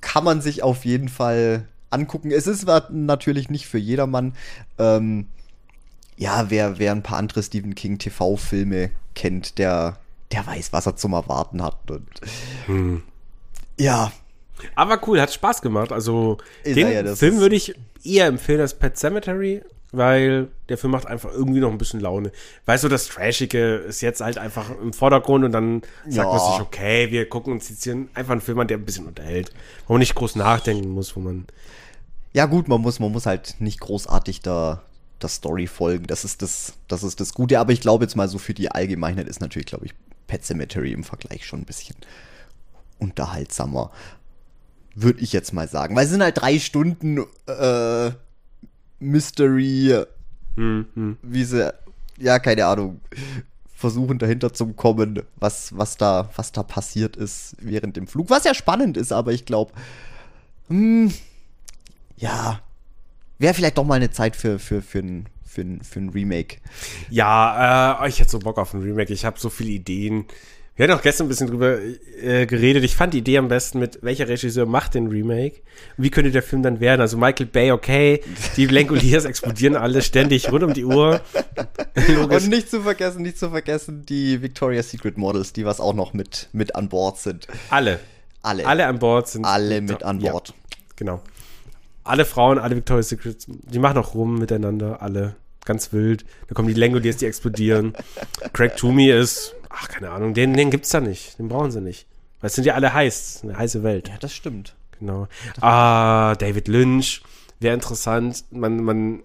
kann man sich auf jeden Fall angucken. Es ist natürlich nicht für jedermann. Ähm, ja, wer, wer ein paar andere Stephen King TV-Filme kennt, der, der weiß, was er zum Erwarten hat. Und Hm. ja, Aber cool, hat Spaß gemacht. Also, Ja, den ja, Film ist- würde ich eher empfehlen als Pet Cemetery, weil der Film macht einfach irgendwie noch ein bisschen Laune. Weißt du, das Trashige ist jetzt halt einfach im Vordergrund und dann sagt Ja. man sich, okay, wir gucken uns jetzt hier einfach einen Film an, der ein bisschen unterhält. Wo man nicht groß nachdenken muss, wo man. ja gut, man muss, man muss halt nicht großartig da der Story folgen. Das ist das, das ist das Gute. Aber ich glaube jetzt mal so für die Allgemeinheit ist natürlich, glaube ich, Pet Cemetery im Vergleich schon ein bisschen unterhaltsamer. Würde ich jetzt mal sagen. Weil es sind halt drei Stunden äh, Mystery, Hm, hm. wie sie, ja, keine Ahnung, versuchen dahinter zu kommen, was, was, da, was da passiert ist während dem Flug. Was ja spannend ist, aber ich glaube, hm, ja, wäre vielleicht doch mal eine Zeit für, für, für, ein, für, ein, für ein Remake. Ja, äh, ich hätte so Bock auf ein Remake. Ich habe so viele Ideen. Wir hatten auch gestern ein bisschen drüber äh, geredet. Ich fand die Idee am besten mit, welcher Regisseur macht den Remake? Und wie könnte der Film dann werden? Also Michael Bay, okay, die Langoliers (laughs) explodieren alle ständig rund um die Uhr. (laughs) Und nicht zu vergessen, nicht zu vergessen, die Victoria's Secret Models, die was auch noch mit, mit an Bord sind. Alle. Alle. Alle an Bord sind. Alle mit an Bord. Ja, genau. Alle Frauen, alle Victoria's Secret, die machen auch rum miteinander, alle. Ganz wild. Da kommen die Langoliers, die explodieren. Craig Toomey ist Ach, keine Ahnung, den, den gibt's da nicht. Den brauchen sie nicht. Weil es sind ja alle heiß. Eine heiße Welt. Ja, das stimmt. Genau. Ah, David Lynch. Wäre interessant. Man, man,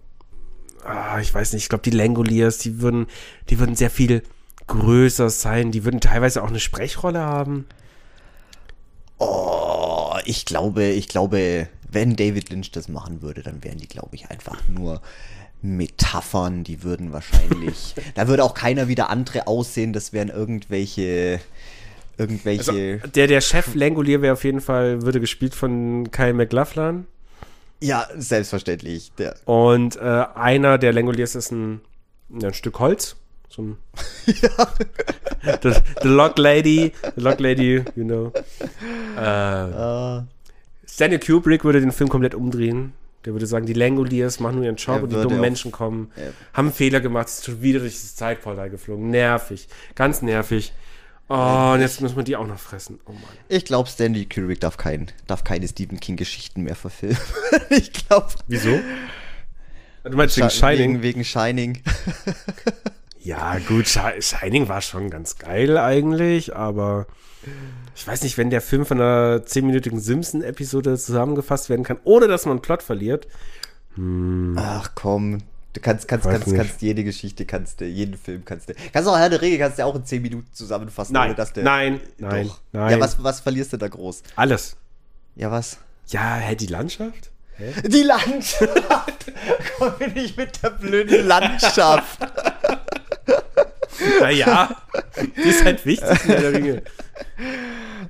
ah, ich weiß nicht, ich glaube, die Langoliers, die würden, die würden sehr viel größer sein. Die würden teilweise auch eine Sprechrolle haben. Oh, ich glaube, ich glaube, wenn David Lynch das machen würde, dann wären die, glaube ich, einfach nur Metaphern, die würden wahrscheinlich, (laughs) da würde auch keiner wieder andere aussehen, das wären irgendwelche, irgendwelche. Also, der, der Chef Langolier wäre auf jeden Fall, würde gespielt von Kyle McLaughlin. Ja, selbstverständlich. Der. Und äh, einer der Langoliers ist ein, ein Stück Holz. So ein ja. (laughs) the, the Log Lady, the Log Lady, you know. Äh, uh. Stanley Kubrick würde den Film komplett umdrehen. Der würde sagen, die Langoliers machen nur ihren Job er und die dummen Menschen kommen, haben Fehler gemacht, ist schon wieder durch das Zeitportal geflogen. Nervig. Ganz nervig. Oh, und jetzt muss man die auch noch fressen. Oh Mann. Ich glaube, Stanley Kubrick darf, kein, darf keine Stephen King-Geschichten mehr verfilmen. (laughs) ich glaube. Wieso? Du meinst wegen Shining? Wegen, wegen Shining. (laughs) ja, gut, Shining war schon ganz geil eigentlich, aber ich weiß nicht, wenn der Film von einer zehnminütigen Simpson-Episode zusammengefasst werden kann, ohne dass man Plot verliert. Hm. Ach komm, du kannst, kannst, kannst, nicht. kannst jede Geschichte, kannst du, jeden Film kannst du. Kannst auch Herr der Regel, kannst du auch in zehn Minuten zusammenfassen, nein, ohne dass der. Nein, nein, doch. nein. Ja, was, was verlierst du da groß? Alles. Ja, was? Ja, hä, die Landschaft? Hä? Die Landschaft! (laughs) Komm nicht mit der blöden Landschaft. Naja, die ist halt wichtig in der Ringe.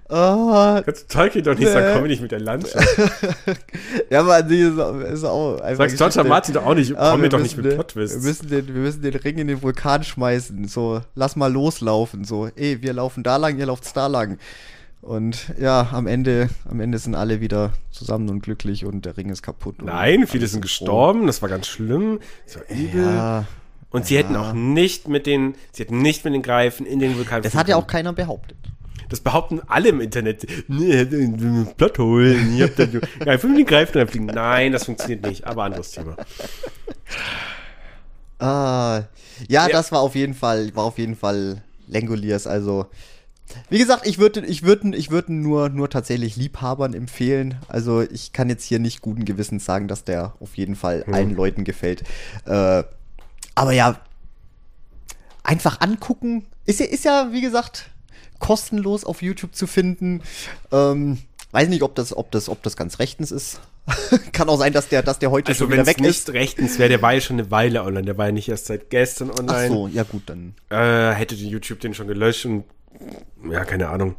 Oh, Kannst du Tolkien doch nicht nee. sagen, komm nicht mit der Landschaft. (laughs) ja, aber die ist, ist auch einfach. Sagst George Martin doch auch nicht, ah, komm mir doch nicht mit plot wir müssen, den, wir müssen den Ring in den Vulkan schmeißen. So, lass mal loslaufen. So, ey, wir laufen da lang, ihr lauft da lang. Und ja, am Ende, am Ende sind alle wieder zusammen und glücklich und der Ring ist kaputt. Nein, viele sind gestorben, das war ganz schlimm. Das war übel. Ja, und sie ja. hätten auch nicht mit den, sie hätten nicht mit den Greifen in den Vulkan. Das hat ja auch keiner behauptet. Das behaupten alle im Internet. Nee, Plot holen. Ihr habt dann (laughs) einfach mit den Greifen reinfliegen. Nein, das funktioniert nicht. Aber anderes Thema. Ah, ja, ja, das war auf jeden Fall, war auf jeden Fall Langoliers. Also, wie gesagt, ich würde, ich würde, ich würde nur, nur tatsächlich Liebhabern empfehlen. Also, ich kann jetzt hier nicht guten Gewissens sagen, dass der auf jeden Fall hm. allen Leuten gefällt. Äh, aber ja, einfach angucken. Ist ja, ist ja, wie gesagt, kostenlos auf YouTube zu finden. Ähm, weiß nicht, ob das, ob das, ob das ganz rechtens ist. (laughs) Kann auch sein, dass der, dass der heute also schon wieder weg ist. Also wenn nicht rechtens wäre, der war ja schon eine Weile online. Der war ja nicht erst seit gestern online. Ach so, ja gut, dann. Äh, hätte YouTube den schon gelöscht und ja, keine Ahnung.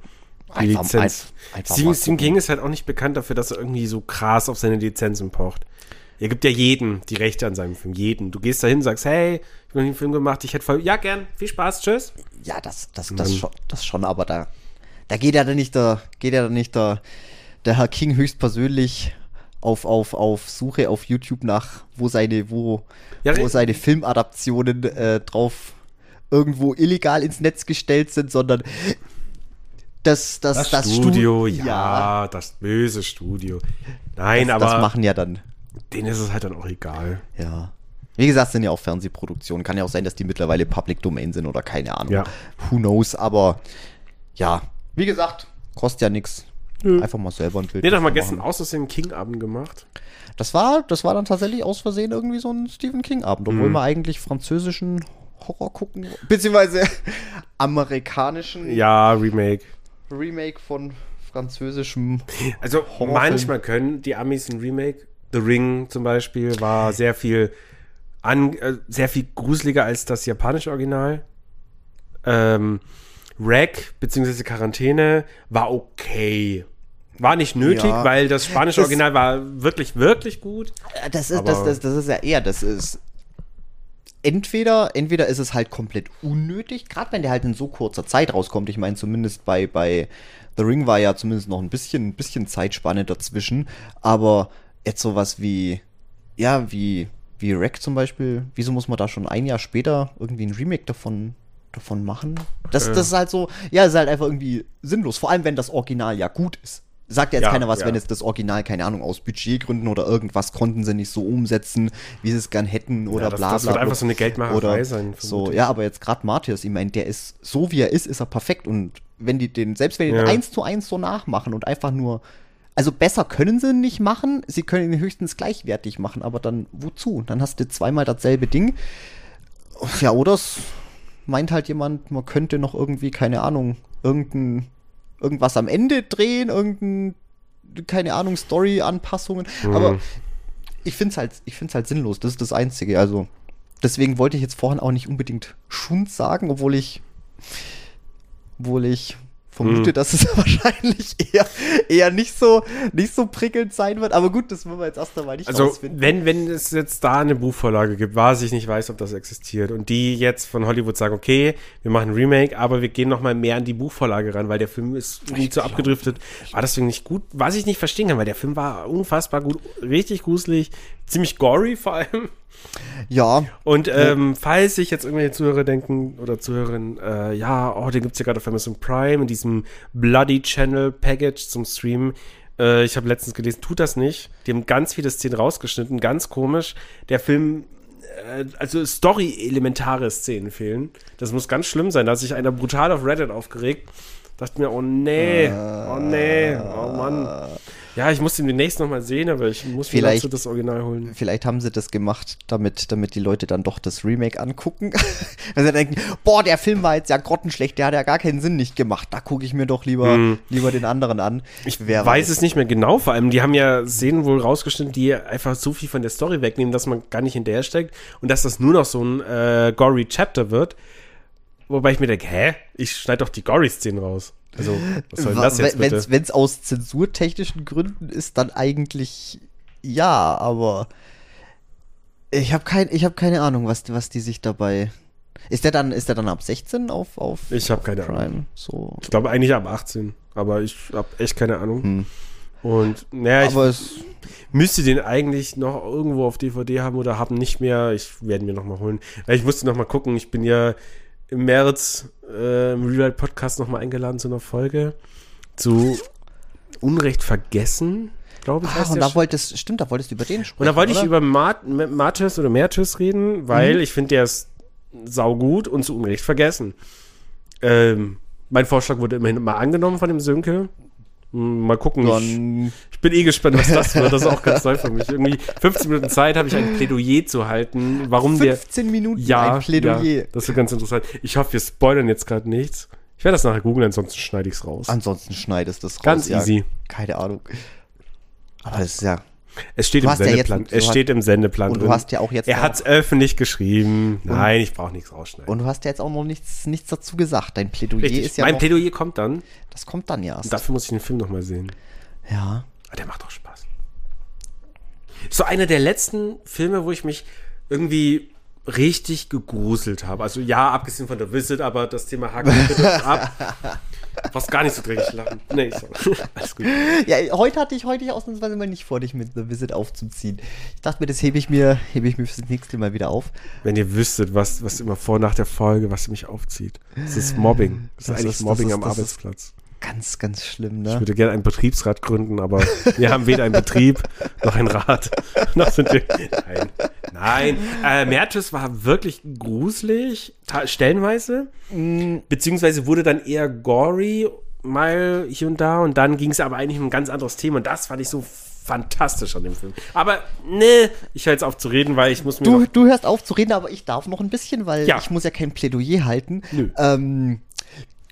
Die einfach, Lizenz. Einfach Stephen, Stephen King ist halt auch nicht bekannt dafür, dass er irgendwie so krass auf seine Lizenzen pocht. Er gibt ja jeden die Rechte an seinem Film. Jeden. Du gehst dahin, sagst, hey, ich habe einen Film gemacht, ich hätte voll. Ja, gern, viel Spaß, tschüss. Ja, das, das, das, schon, das schon, aber da, da geht ja dann nicht der, geht ja dann nicht der, der Herr King höchstpersönlich auf, auf, auf Suche auf YouTube nach, wo seine, wo, ja, wo seine Filmadaptionen äh, drauf irgendwo illegal ins Netz gestellt sind, sondern das, das, das, das Studio, Stu ja, ja, das böse Studio. Nein, das, aber. Das machen ja dann denen ist es halt dann auch egal. Ja. Wie gesagt, sind ja auch Fernsehproduktionen. Kann ja auch sein, dass die mittlerweile Public Domain sind oder keine Ahnung. Ja. Who knows, aber ja. Wie gesagt, kostet ja nichts. Einfach mal selber ein Bild. Nee, doch mal gestern aus Versehen King-Abend gemacht. Das war, das war dann tatsächlich aus Versehen irgendwie so ein Stephen King-Abend, obwohl mhm. wir eigentlich französischen Horror gucken. Beziehungsweise (laughs) amerikanischen. Ja, Remake. Remake von französischem. Also manchmal können die Amis ein Remake The Ring zum Beispiel war sehr viel an, äh, sehr viel gruseliger als das japanische Original. Ähm, Rack bzw. Quarantäne war okay. War nicht nötig, ja, weil das spanische das, Original war wirklich, wirklich gut. Das ist, das, das, das ist ja eher, das ist. entweder, entweder ist es halt komplett unnötig, gerade wenn der halt in so kurzer Zeit rauskommt. Ich meine, zumindest bei, bei The Ring war ja zumindest noch ein bisschen, ein bisschen Zeitspanne dazwischen. Aber jetzt sowas wie, ja, wie, wie Wreck zum Beispiel, wieso muss man da schon ein Jahr später irgendwie ein Remake davon, davon machen? Das, Ja. das ist halt so, ja, ist halt einfach irgendwie sinnlos. Vor allem, wenn das Original ja gut ist. Sagt ja jetzt Ja, keiner was, ja. wenn jetzt das Original, keine Ahnung, aus Budgetgründen oder irgendwas konnten sie nicht so umsetzen, wie sie es gern hätten oder Ja, das- bla bla. das wird bla. einfach so eine Geldmacherei oder sein, So, ja, aber jetzt gerade Matthias, ich meine, der ist so wie er ist, ist er perfekt und wenn die den, selbst wenn die den Ja. eins zu eins so nachmachen und einfach nur, also besser können sie nicht machen, sie können ihn höchstens gleichwertig machen, aber dann wozu? Dann hast du zweimal dasselbe Ding. Ja, oder es meint halt jemand, man könnte noch irgendwie, keine Ahnung, irgendein, irgendwas am Ende drehen, irgendein, keine Ahnung, Story-Anpassungen. Mhm. Aber ich finde es halt, ich find's halt sinnlos. Das ist das Einzige. Also, deswegen wollte ich jetzt vorhin auch nicht unbedingt Schund sagen, obwohl ich, obwohl ich vermute, Mhm. dass es (laughs) wahrscheinlich eher, eher nicht so, nicht so prickelnd sein wird. Aber gut, das wollen wir jetzt erst einmal nicht Also, rausfinden. wenn, wenn es jetzt da eine Buchvorlage gibt, was ich nicht weiß, ob das existiert, und die jetzt von Hollywood sagen, okay, wir machen ein Remake, aber wir gehen noch mal mehr an die Buchvorlage ran, weil der Film ist irgendwie zu abgedriftet, war deswegen nicht gut, was ich nicht verstehen kann, weil der Film war unfassbar gut, richtig gruselig, ziemlich gory vor allem. ja, Und ähm, falls sich jetzt irgendwelche Zuhörer denken oder Zuhörerinnen, äh, ja, oh, den gibt's ja gerade auf Amazon Prime in diesem Bloody Channel Package zum Streamen. Äh, ich habe letztens gelesen, tut das nicht. Die haben ganz viele Szenen rausgeschnitten, ganz komisch. Der Film, äh, also Story-elementare Szenen fehlen. Das muss ganz schlimm sein. Da hat sich einer brutal auf Reddit aufgeregt. Dachte mir, oh nee, oh nee, oh Mann. Ja, ich muss den demnächst noch mal sehen, aber ich muss Vielleicht- mir das Original holen. vielleicht haben sie das gemacht, damit, damit die Leute dann doch das Remake angucken. (laughs) Weil sie denken, boah, der Film war jetzt ja grottenschlecht, der hat ja gar keinen Sinn nicht gemacht. Da gucke ich mir doch lieber, lieber den anderen an. Hm. Ich Wer weiß es nicht mehr genau, vor allem, die haben ja Szenen wohl rausgeschnitten, die einfach so viel von der Story wegnehmen, dass man gar nicht hinterhersteckt und dass das nur noch so ein äh, gory Chapter wird. Wobei ich mir denke, hä? Ich schneide doch die Gory-Szenen raus. Also, was soll das jetzt bitte? Wenn es aus zensurtechnischen Gründen ist, dann eigentlich ja, aber ich habe kein, ich hab keine Ahnung, was, was die sich dabei. Ist der dann, ist der dann ab 16 auf, auf Ich habe keine Prime? Ahnung. So. Ich glaube eigentlich ab 18, aber ich habe echt keine Ahnung. Hm. Und naja, ich Aber es, müsste den eigentlich noch irgendwo auf DVD haben oder haben nicht mehr. Ich werde mir noch mal holen. Ich musste noch mal gucken. Ich bin ja im März äh, im Real Life Podcast noch mal eingeladen zu einer Folge zu Unrecht vergessen, glaube ich. ah, und da Sch- wolltest, stimmt, da wolltest du über den sprechen. und da wollte ich über Mart oder Mertys reden, weil ich finde, der ist saugut und zu Unrecht vergessen. Ähm, mein Vorschlag wurde immerhin mal angenommen von dem Sönke. Mal gucken. Ich, Dann, ich bin eh gespannt, was das wird. Das ist auch ganz neu für mich. Irgendwie 15 Minuten Zeit habe ich ein Plädoyer zu halten, warum der. 15 Minuten Ja, ein Plädoyer. Ja, das wird ganz interessant. Ich hoffe, wir spoilern jetzt gerade nichts. Ich werde das nachher googeln, ansonsten schneide ich es raus. Ansonsten schneidest du es raus. Ganz ja, easy. Keine Ahnung. Aber es ist ja. Es steht im ja Sendeplan. du es steht im Sendeplan. und du drin. hast ja auch jetzt Er hat es öffentlich geschrieben. Nein, ich brauche nichts rausschneiden. Und du hast ja jetzt auch noch nichts, nichts dazu gesagt. Dein Plädoyer Richtig. ist ja mein noch, Plädoyer kommt dann. Das kommt dann ja. Und dafür muss ich den Film nochmal sehen. Ja. Aber der macht auch Spaß. So einer der letzten Filme, wo ich mich irgendwie richtig gegruselt habe. Also ja, abgesehen von The Visit, aber das Thema haken wir ab. (laughs) Was gar nicht so dreckig lachen. Nee, sorry. Alles gut. Ja, heute hatte ich heute ausnahmsweise mal nicht vor, dich mit The Visit aufzuziehen. Ich dachte mir, das hebe ich mir, hebe ich mir fürs nächste Mal wieder auf. Wenn ihr wüsstet, was, was immer vor nach der Folge, was mich aufzieht. Das ist Mobbing. Das, Das ist eigentlich ist- Mobbing ist- am das ist- Arbeitsplatz. Ganz, ganz schlimm, Ich ne? würde gerne einen Betriebsrat gründen, aber (laughs) wir haben weder einen Betrieb noch einen Rat. (laughs) noch sind wir. Nein. Nein. Äh, Mertes war wirklich gruselig, stellenweise. Beziehungsweise wurde dann eher gory, mal hier und da. Und dann ging es aber eigentlich um ein ganz anderes Thema. Und das fand ich so fantastisch an dem Film. Aber ne, ich höre jetzt auf zu reden, weil ich muss mir Du, du hörst auf zu reden, aber ich darf noch ein bisschen, weil Ja. ich muss ja kein Plädoyer halten. Nö. Ähm,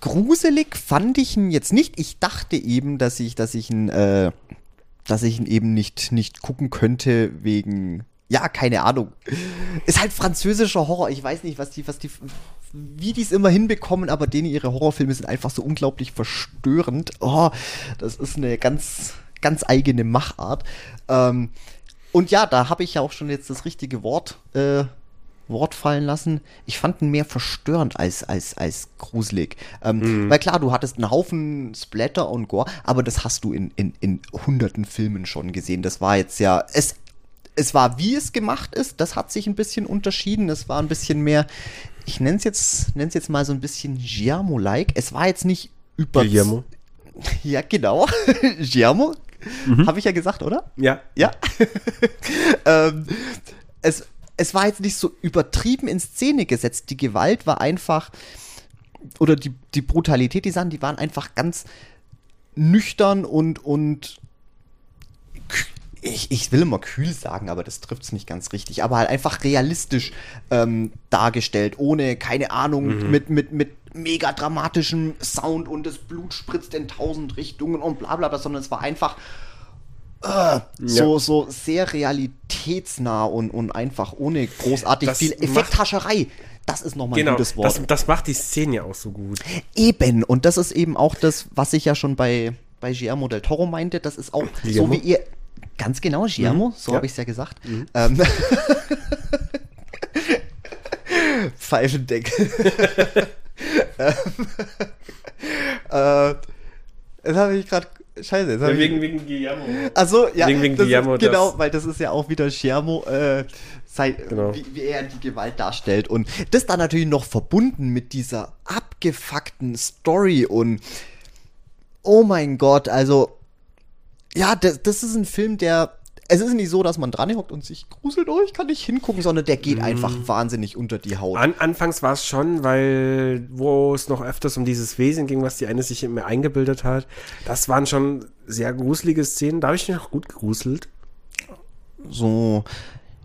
gruselig fand ich ihn jetzt nicht. Ich dachte eben, dass ich, dass ich ihn, äh, dass ich ihn eben nicht, nicht gucken könnte wegen, ja, keine Ahnung. Ist halt französischer Horror. Ich weiß nicht, was die, was die, wie die es immer hinbekommen, aber denen ihre Horrorfilme sind einfach so unglaublich verstörend. Oh, das ist eine ganz, ganz eigene Machart. Ähm, und ja, da habe ich ja auch schon jetzt das richtige Wort, äh, Wort fallen lassen. Ich fand ihn mehr verstörend als, als, als gruselig. Ähm, Weil klar, du hattest einen Haufen Splatter und Gore, aber das hast du in, in, in hunderten Filmen schon gesehen. Das war jetzt ja, es, es war, wie es gemacht ist, das hat sich ein bisschen unterschieden. Es war ein bisschen mehr, ich nenne es jetzt, nenn's jetzt mal so ein bisschen Giamo-like. Es war jetzt nicht über. Guillermo. (laughs) Ja, genau. (laughs) Giamo. Habe ich ja gesagt, oder? Ja. Ja. (laughs) ähm, es, es war jetzt nicht so übertrieben in Szene gesetzt. Die Gewalt war einfach, oder die, die Brutalität, die Sachen, die waren einfach ganz nüchtern und, und ich, ich will immer kühl sagen, aber das trifft es nicht ganz richtig. Aber halt einfach realistisch ähm, dargestellt, ohne, keine Ahnung, mit, mit, mit mega dramatischem Sound und das Blut spritzt in tausend Richtungen und bla bla bla, sondern es war einfach äh, so, so sehr realitätsnah und, und einfach ohne großartig Das viel Effekthascherei. Das ist nochmal ein Genau, gutes Wort. das, das macht die Szene ja auch so gut. Eben, und das ist eben auch das, was ich ja schon bei, bei Guillermo del Toro meinte. Das ist auch Guillermo? so wie ihr. Ganz genau, Guillermo, so ja. habe ich es ja gesagt. Ähm, (laughs) Pfeifendeck. (laughs) (laughs) ähm, äh, jetzt habe ich gerade. Scheiße, jetzt ich. wegen, wegen Guillermo. Also ja, Wegen- wegen das Guillermo, ist, genau, weil das ist ja auch wieder Guillermo, äh, sei, Genau. wie, wie er die Gewalt darstellt. Und das dann natürlich noch verbunden mit dieser abgefuckten Story und oh mein Gott, also ja, das, das ist ein Film, der es ist nicht so, dass man dran hockt und sich gruselt, oh, ich kann nicht hingucken, sondern der geht einfach wahnsinnig unter die Haut. An, anfangs war es schon, weil wo es noch öfters um dieses Wesen ging, was die eine sich immer eingebildet hat, das waren schon sehr gruselige Szenen. Da habe ich mich auch gut gegruselt. So,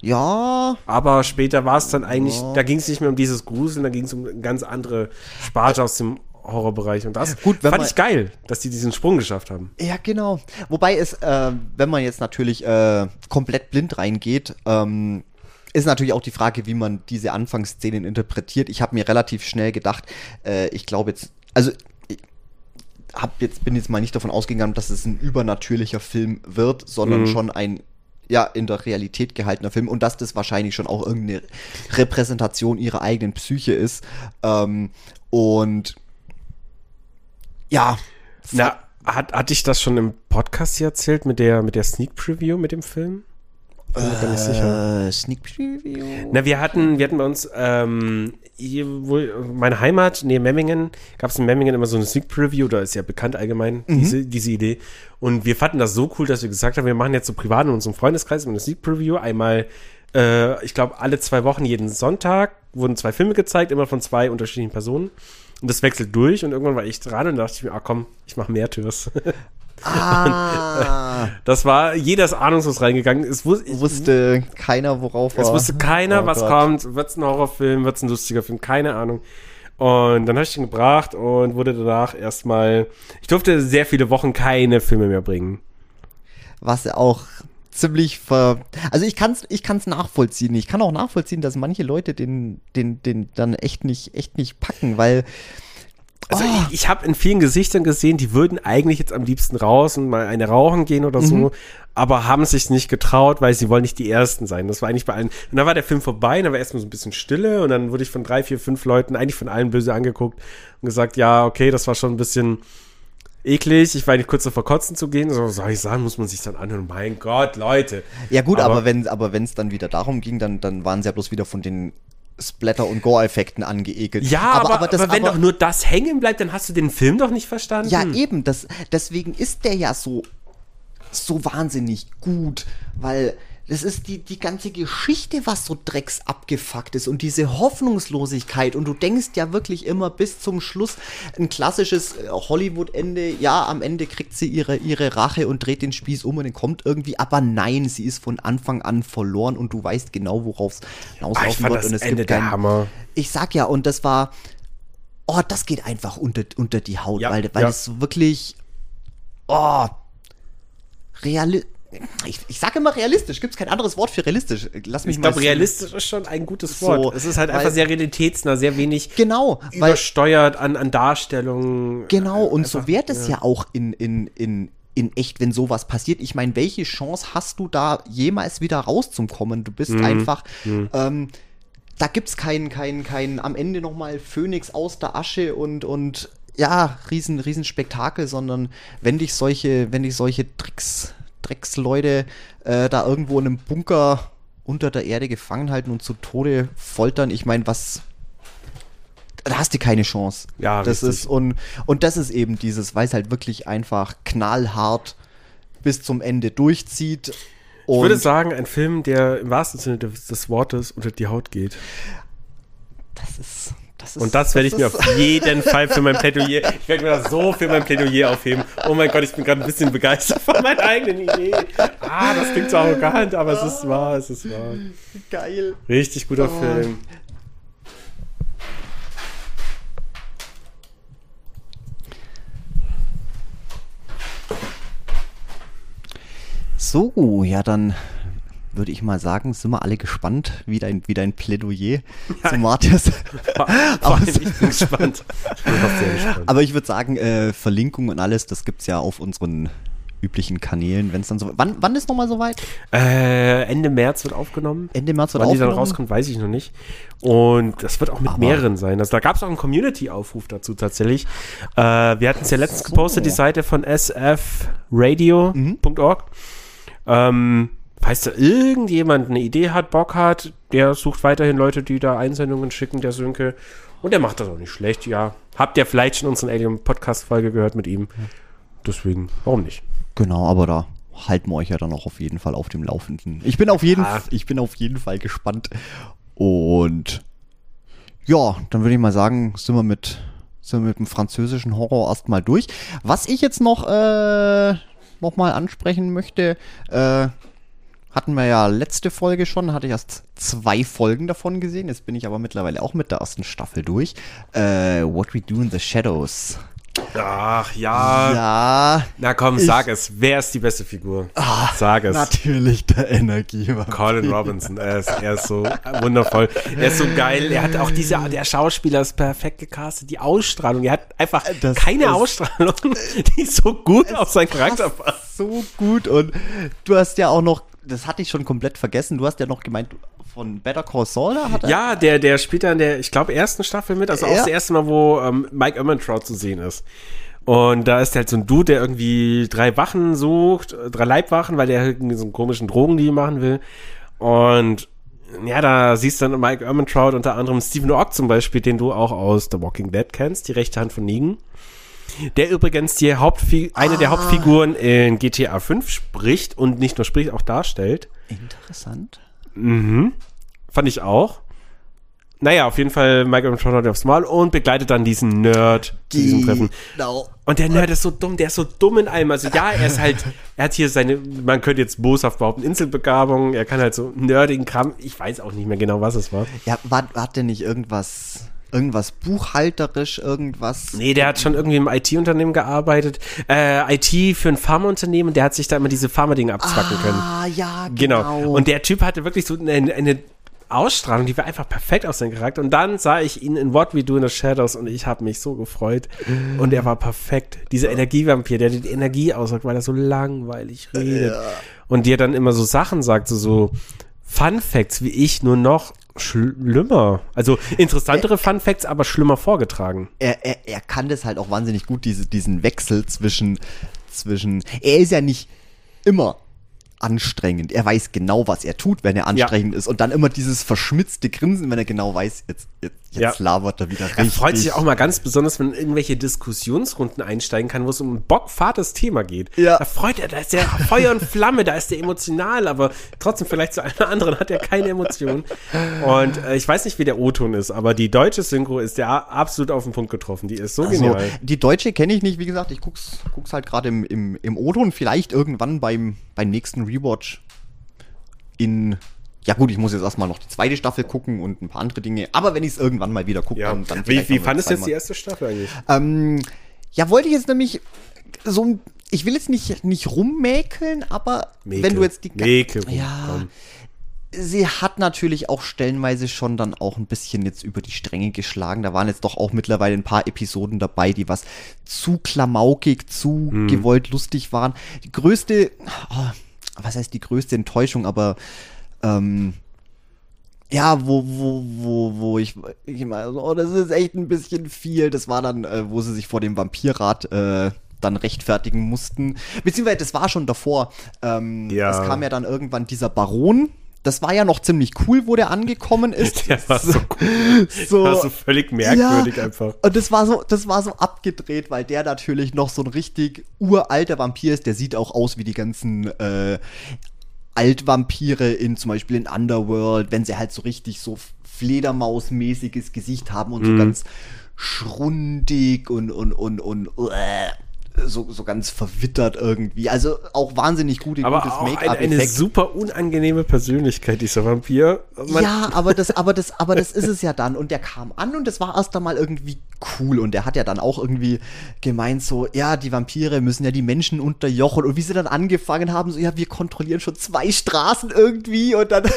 ja, Aber später war es dann eigentlich, da ging es nicht mehr um dieses Gruseln, da ging es um eine ganz andere Sparte aus dem Horrorbereich. Und das Gut, fand man- ich geil, dass die diesen Sprung geschafft haben. Ja, genau. Wobei es, äh, wenn man jetzt natürlich äh, komplett blind reingeht, ähm, ist natürlich auch die Frage, wie man diese Anfangsszenen interpretiert. Ich habe mir relativ schnell gedacht, äh, ich glaube jetzt, also ich hab jetzt, bin jetzt mal nicht davon ausgegangen, dass es ein übernatürlicher Film wird, sondern schon ein ja, in der Realität gehaltener Film und dass das wahrscheinlich schon auch irgendeine Repräsentation ihrer eigenen Psyche ist. Ähm, und ja, Na, hat, hatte ich das schon im Podcast hier erzählt mit der, mit der Sneak Preview mit dem Film? Bin mir gar nicht sicher. Äh, Sneak Preview. Na, wir hatten, wir hatten bei uns, ähm, hier, wo, meine Heimat, nee, Memmingen, gab es in Memmingen immer so eine Sneak Preview, da ist ja bekannt allgemein diese, diese Idee. Und wir fanden das so cool, dass wir gesagt haben, wir machen jetzt so privat in unserem Freundeskreis eine Sneak Preview. Einmal, äh, ich glaube, alle zwei Wochen, jeden Sonntag, wurden zwei Filme gezeigt, immer von zwei unterschiedlichen Personen. Und das wechselt durch und irgendwann war ich dran und dachte ich mir, ah komm, ich mache mehr Türs. Ah, (laughs) Das war, jeder ist ahnungslos reingegangen. Es wus wusste keiner, worauf es er- wusste keiner, Oh was Gott. kommt. Wird es ein Horrorfilm, wird es ein lustiger Film, keine Ahnung. Und dann habe ich ihn gebracht und wurde danach erstmal, ich durfte sehr viele Wochen keine Filme mehr bringen. Was auch ziemlich ver. Also ich kann's, ich kann's nachvollziehen. Ich kann auch nachvollziehen, dass manche Leute den, den, den dann echt nicht, echt nicht packen, weil. Also Oh. ich, ich habe in vielen Gesichtern gesehen, die würden eigentlich jetzt am liebsten raus und mal eine rauchen gehen oder Mhm. so, aber haben sich nicht getraut, weil sie wollen nicht die Ersten sein. Das war eigentlich bei allen. Und dann war der Film vorbei, und dann war erstmal so ein bisschen Stille und dann wurde ich von drei, vier, fünf Leuten eigentlich von allen böse angeguckt und gesagt, ja, okay, das war schon ein bisschen eklig. Ich war eigentlich kurz davor kotzen zu gehen. So soll ich sagen, muss man sich dann anhören. Mein Gott, Leute. Ja gut, aber, Aber- wenn aber wenn es dann wieder darum ging, dann, dann waren sie ja bloß wieder von den Splatter- und Gore-Effekten angeekelt. Ja, aber, aber, das, wenn doch nur das hängen bleibt, dann hast du den Film doch nicht verstanden. Ja, eben, das, deswegen ist der ja so, so wahnsinnig gut, weil das ist die, die ganze Geschichte, was so drecks abgefuckt ist und diese Hoffnungslosigkeit und du denkst ja wirklich immer bis zum Schluss ein klassisches äh, Hollywood-Ende, ja, am Ende kriegt sie ihre, ihre Rache und dreht den Spieß um und dann kommt irgendwie, aber nein, sie ist von Anfang an verloren und du weißt genau, worauf es Ah, ich hinauslaufen wird das und es Ende gibt der kein, Hammer. ich sag ja, und das war, oh, das geht einfach unter, unter die Haut, Ja, weil, weil ja. es wirklich, oh, reali ich, ich sag immer realistisch, gibt es kein anderes Wort für realistisch. Lass mich Ich mal glaube, so- realistisch ist schon ein gutes So, Wort. es ist halt weil- einfach sehr realitätsnah, sehr wenig Genau, weil, übersteuert an, an Darstellungen. genau, und Einfach, so wird es ja. auch in, in, in, in echt, wenn sowas passiert. Ich meine, welche Chance hast du da jemals wieder rauszukommen? Du bist Mhm. einfach, ähm, da gibt's keinen, keinen, keinen, am Ende nochmal Phönix aus der Asche und, und ja, riesen, riesen Spektakel, sondern wenn dich solche, wenn dich solche Tricks, Drecksleute äh, da irgendwo in einem Bunker unter der Erde gefangen halten und zu Tode foltern, ich meine, was, da hast du keine Chance. Ja, das richtig. ist und und das ist eben dieses, weil es halt wirklich einfach knallhart bis zum Ende durchzieht. Ich würde sagen, ein Film, der im wahrsten Sinne des, des Wortes unter die Haut geht. das ist das ist Und das werde ich mir auf (laughs) jeden Fall für mein Plädoyer, ich werde mir das so für mein Plädoyer aufheben. Oh mein Gott, ich bin gerade ein bisschen begeistert von meiner eigenen Idee. Ah, das klingt so arrogant, aber es ist wahr, es ist wahr. geil. Richtig guter Oh. Film. So, ja, dann würde ich mal sagen, sind wir alle gespannt, wie dein, wie dein Plädoyer (laughs) zu Matthias. Vor (laughs) Aber allem, es- ich bin gespannt. Ich bin auch sehr gespannt. Aber ich würde sagen, äh, Verlinkung und alles, das gibt's ja auf unseren üblichen Kanälen, wenn es dann so. Wann, wann ist nochmal soweit? Äh, Ende März wird aufgenommen. Ende März wird Wann die dann aufgenommen? rauskommt, weiß ich noch nicht. Und das wird auch mit Aber- mehreren sein. Also da gab es auch einen Community-Aufruf dazu tatsächlich. Äh, wir hatten es ja letztens So. gepostet, die Seite von sfradio.org. Ähm, falls da irgendjemand eine Idee hat, Bock hat, der sucht weiterhin Leute, die da Einsendungen schicken, der Sönke. Und der macht das auch nicht schlecht, ja. Habt ihr vielleicht schon unseren Alien-Podcast-Folge gehört mit ihm? Deswegen, warum nicht? Genau, aber da halten wir euch ja dann auch auf jeden Fall auf dem Laufenden. Ich bin auf jeden, Ja. ich bin auf jeden Fall gespannt. Und ja, dann würde ich mal sagen, sind wir mit, sind wir mit dem französischen Horror erstmal durch. Was ich jetzt noch, äh, noch mal ansprechen möchte, äh, hatten wir ja letzte Folge schon, hatte ich erst zwei Folgen davon gesehen. Jetzt bin ich aber mittlerweile auch mit der ersten Staffel durch. Äh, What We Do in the Shadows. Ach ja. Ja, Na komm, Ich- sag es. Wer ist die beste Figur? sag es. natürlich der Energie. Colin Robinson, er ist, er ist so wundervoll. Er ist so geil. Er hat auch diese, der Schauspieler ist perfekt gecastet. Die Ausstrahlung, er hat einfach Das keine ist- Ausstrahlung, (laughs) die so gut auf seinen Charakter passt so gut und du hast ja auch noch, das hatte ich schon komplett vergessen, du hast ja noch gemeint, von Better Call Saul er Ja, der, der spielt in der, ich glaube, ersten Staffel mit. Also auch Ja. das erste Mal, wo ähm, Mike Ehrmantraut zu sehen ist. Und da ist halt so ein Dude, der irgendwie drei Wachen sucht, äh, drei Leibwachen, weil der irgendwie so einen komischen Drogendeal machen will. Und ja, da siehst du dann Mike Ehrmantraut, unter anderem Stephen Ogg zum Beispiel, den du auch aus The Walking Dead kennst, die rechte Hand von Negan. Der übrigens die Hauptfi eine der Ah. Hauptfiguren in GTA 5 spricht und nicht nur spricht, auch darstellt. Interessant. Mhm. Fand ich auch. Naja, auf jeden Fall Michael Trotter aufs Mal und begleitet dann diesen Nerd zu diesem Treffen. Genau. Und der Nerd ist so dumm, der ist so dumm in allem. Also ja, er ist halt, er hat hier seine, man könnte jetzt boshaft behaupten, Inselbegabung. Er kann halt so nerdigen Kram. Ich weiß auch nicht mehr genau, was es war. Ja, war, hat der nicht irgendwas, irgendwas buchhalterisch, irgendwas? Nee, der hat schon irgendwie im IT-Unternehmen gearbeitet. Äh, IT für ein Pharmaunternehmen. Der hat sich da immer diese Pharma-Dinge abzwacken können. Ah, ja, genau. Genau. Und der Typ hatte wirklich so eine, eine Ausstrahlung, die war einfach perfekt auf seinen Charakter. Und dann sah ich ihn in What We Do in the Shadows und ich habe mich so gefreut. Und er war perfekt. Dieser Energievampir, der die Energie aussagt, weil er so langweilig redet. Und dir dann immer so Sachen sagt, so, so Fun Facts wie ich, nur noch schlimmer. Also interessantere Fun Facts, aber schlimmer vorgetragen. er, er, er kann das halt auch wahnsinnig gut, diese, diesen Wechsel zwischen, zwischen, er ist ja nicht immer anstrengend. Er weiß genau, was er tut, wenn er anstrengend ist. Und dann immer dieses verschmitzte Grinsen, wenn er genau weiß, jetzt, jetzt, jetzt Ja. labert er wieder Er richtig. freut sich auch mal ganz besonders, wenn er in irgendwelche Diskussionsrunden einsteigen kann, wo es um ein bockfahrtes Thema geht. Ja. Da freut er, da ist der Feuer und Flamme, da ist der emotional, aber trotzdem vielleicht zu einer anderen hat er keine Emotion. Und äh, ich weiß nicht, wie der O-Ton ist, aber die deutsche Synchro ist ja absolut auf den Punkt getroffen. Die ist so Also, genial. die deutsche kenne ich nicht, wie gesagt, ich guck's, guck's halt gerade im, im, im O-Ton, vielleicht irgendwann beim, beim nächsten Rewatch in. Ja gut, ich muss jetzt erstmal noch die zweite Staffel gucken und ein paar andere Dinge. Aber wenn ich es irgendwann mal wieder gucke, Ja. dann, dann Wie, wie fandest du jetzt die erste Staffel eigentlich? Ähm, ja, wollte ich jetzt nämlich so ein. Ich will jetzt nicht, nicht rummäkeln, aber wenn du jetzt die. Mäkel, ja, komm. sie hat natürlich auch stellenweise schon dann auch ein bisschen jetzt über die Stränge geschlagen. Da waren jetzt doch auch mittlerweile ein paar Episoden dabei, die was zu klamaukig, zu Hm. gewollt lustig waren. Die größte, oh, was heißt die größte Enttäuschung, aber ähm, ja, wo, wo, wo, wo ich, ich meine, oh, das ist echt ein bisschen viel. Das war dann, äh, wo sie sich vor dem Vampirrat äh, dann rechtfertigen mussten. Beziehungsweise, das war schon davor. Ähm, Ja. Es kam ja dann irgendwann dieser Baron. Das war ja noch ziemlich cool, wo der angekommen (laughs) ist. Der war so cool. so, War so völlig merkwürdig einfach. und das war so, das war so abgedreht, weil der natürlich noch so ein richtig uralter Vampir ist. Der sieht auch aus wie die ganzen äh, Altvampire in zum Beispiel in Underworld, wenn sie halt so richtig so Fledermausmäßiges Gesicht haben und Mhm. so ganz schrundig und und und und äh, so, so ganz verwittert irgendwie. Also auch wahnsinnig gute, Aber gutes auch eine, eine super unangenehme Persönlichkeit, dieser Vampir. Man- ja, aber das, aber das, aber das ist es ja dann. Und der kam an und das war erst einmal irgendwie cool. Und der hat ja dann auch irgendwie gemeint so, ja, die Vampire müssen ja die Menschen unterjochen. Und wie sie dann angefangen haben, so, ja, wir kontrollieren schon zwei Straßen irgendwie. Und dann (laughs)